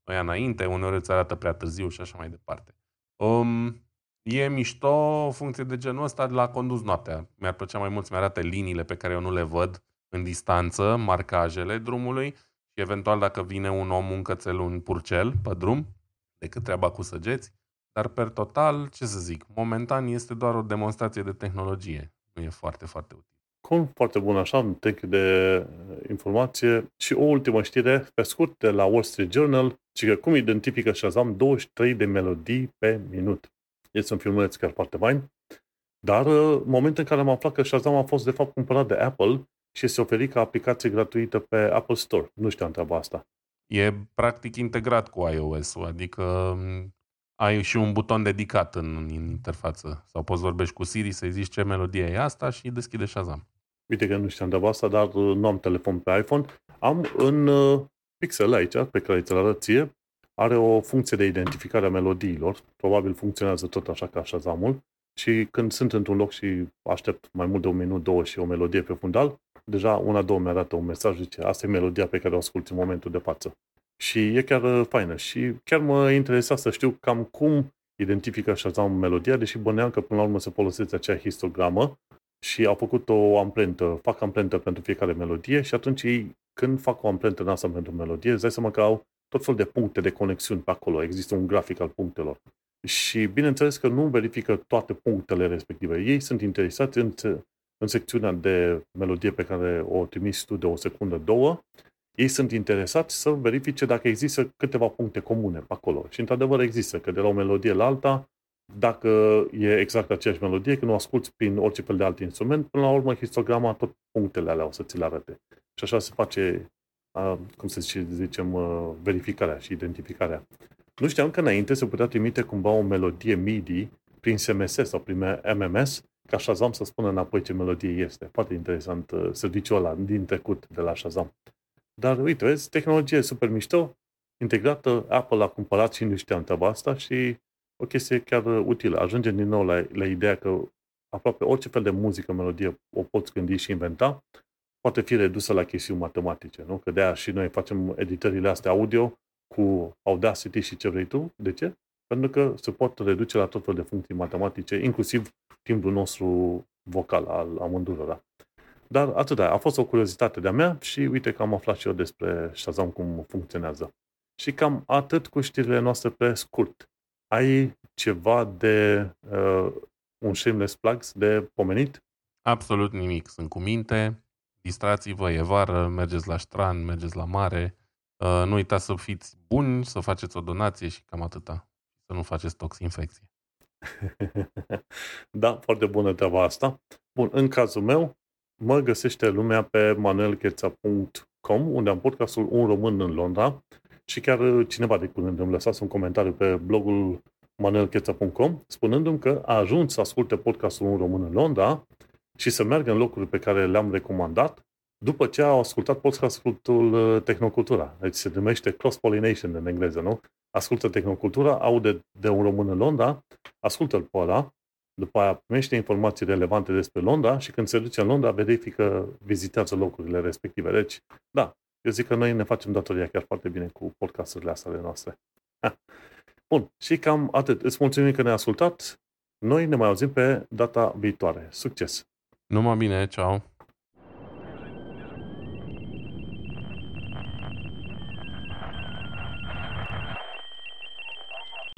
o ia înainte, uneori îți arată prea târziu și așa mai departe. Um, e mișto o funcție de genul ăsta de la condus noaptea. Mi-ar plăcea mai mult să-mi arate liniile pe care eu nu le văd în distanță, marcajele drumului și eventual dacă vine un om, un cățel, un purcel pe drum, decât treaba cu săgeți. Dar per total, ce să zic, momentan este doar o demonstrație de tehnologie. Nu e foarte, foarte util. Cum foarte bun așa, un thank you de informație. Și o ultimă știre, pe scurt, de la Wall Street Journal, ci că cum identifică Shazam 23 de melodii pe minut. Este un filmuleț chiar foarte fain. Dar în momentul în care am aflat că Shazam a fost de fapt cumpărat de Apple și este oferit ca aplicație gratuită pe Apple Store. Nu știam treaba asta. E practic integrat cu iOS-ul, adică ai și un buton dedicat în, în interfață. Sau poți vorbești cu Siri să-i zici ce melodie e asta și deschide Shazam. Uite că nu știam de asta, dar uh, nu am telefon pe iPhone. Am în uh, Pixel aici, pe care ți-l arăt ție, are o funcție de identificare a melodiilor. Probabil funcționează tot așa ca Shazamul. Și când sunt într-un loc și aștept mai mult de un minut, două și o melodie pe fundal, deja una, două mi arată un mesaj, zice, asta e melodia pe care o ascult în momentul de față. Și e chiar uh, faină. Și chiar mă interesa să știu cam cum identifică Shazam melodia, deși băneam că până la urmă se folosește acea histogramă și au făcut o amprentă, fac amprentă pentru fiecare melodie și atunci ei, când fac o amprentă în asta pentru melodie, îți dai seama că au tot fel de puncte de conexiuni pe acolo. Există un grafic al punctelor. Și bineînțeles că nu verifică toate punctele respective. Ei sunt interesați în, în secțiunea de melodie pe care o trimis tu de o secundă, două, ei sunt interesați să verifice dacă există câteva puncte comune pe acolo. Și într-adevăr există, că de la o melodie la alta, dacă e exact aceeași melodie, când o asculti prin orice fel de alt instrument, până la urmă histograma tot punctele alea o să ți le arate. Și așa se face, cum să zice, zicem, verificarea și identificarea. Nu știam că înainte se putea trimite cumva o melodie MIDI prin SMS sau prin MMS, ca Shazam să spună înapoi ce melodie este. Foarte interesant serviciul ăla din trecut de la Shazam. Dar uite, vezi, tehnologie super mișto, integrată, Apple a cumpărat și nu știam treaba asta și o chestie chiar utilă. Ajungem din nou la, la ideea că aproape orice fel de muzică, melodie o poți gândi și inventa, poate fi redusă la chestiuni matematice, nu? Că de-aia și noi facem editările astea audio cu Audacity și ce vrei tu. De ce? Pentru că se pot reduce la tot fel de funcții matematice, inclusiv timpul nostru vocal al amândurora. Dar atât, a fost o curiozitate de-a mea și uite că am aflat și eu despre Shazam cum funcționează. Și cam atât cu știrile noastre pe scurt. Ai ceva de uh, un shameless plugs de pomenit? Absolut nimic. Sunt cu minte. Distrați-vă, e vară, mergeți la ștran, mergeți la mare. Uh, nu uitați să fiți buni, să faceți o donație și cam atâta. Să nu faceți toxinfecție. da, foarte bună treaba asta. Bun, în cazul meu, mă găsește lumea pe manuelcheța.com, unde am podcastul Un Român în Londra și chiar cineva de curând îmi lăsase un comentariu pe blogul manuelcheța.com spunându-mi că a ajuns să asculte podcastul Un Român în Londra și să meargă în locuri pe care le-am recomandat după ce au ascultat podcastul uh, Tehnocultura. Deci se numește Cross-Pollination în engleză, nu? Ascultă Tehnocultura, aude de un român în Londra, ascultă-l pe ăla după aia primește informații relevante despre Londra și când se duce în Londra, verifică, vizitează locurile respective. Deci, da, eu zic că noi ne facem datoria chiar foarte bine cu podcasturile astea ale noastre. Bun, și cam atât. Îți mulțumim că ne-ai ascultat. Noi ne mai auzim pe data viitoare. Succes! Numai bine, ceau!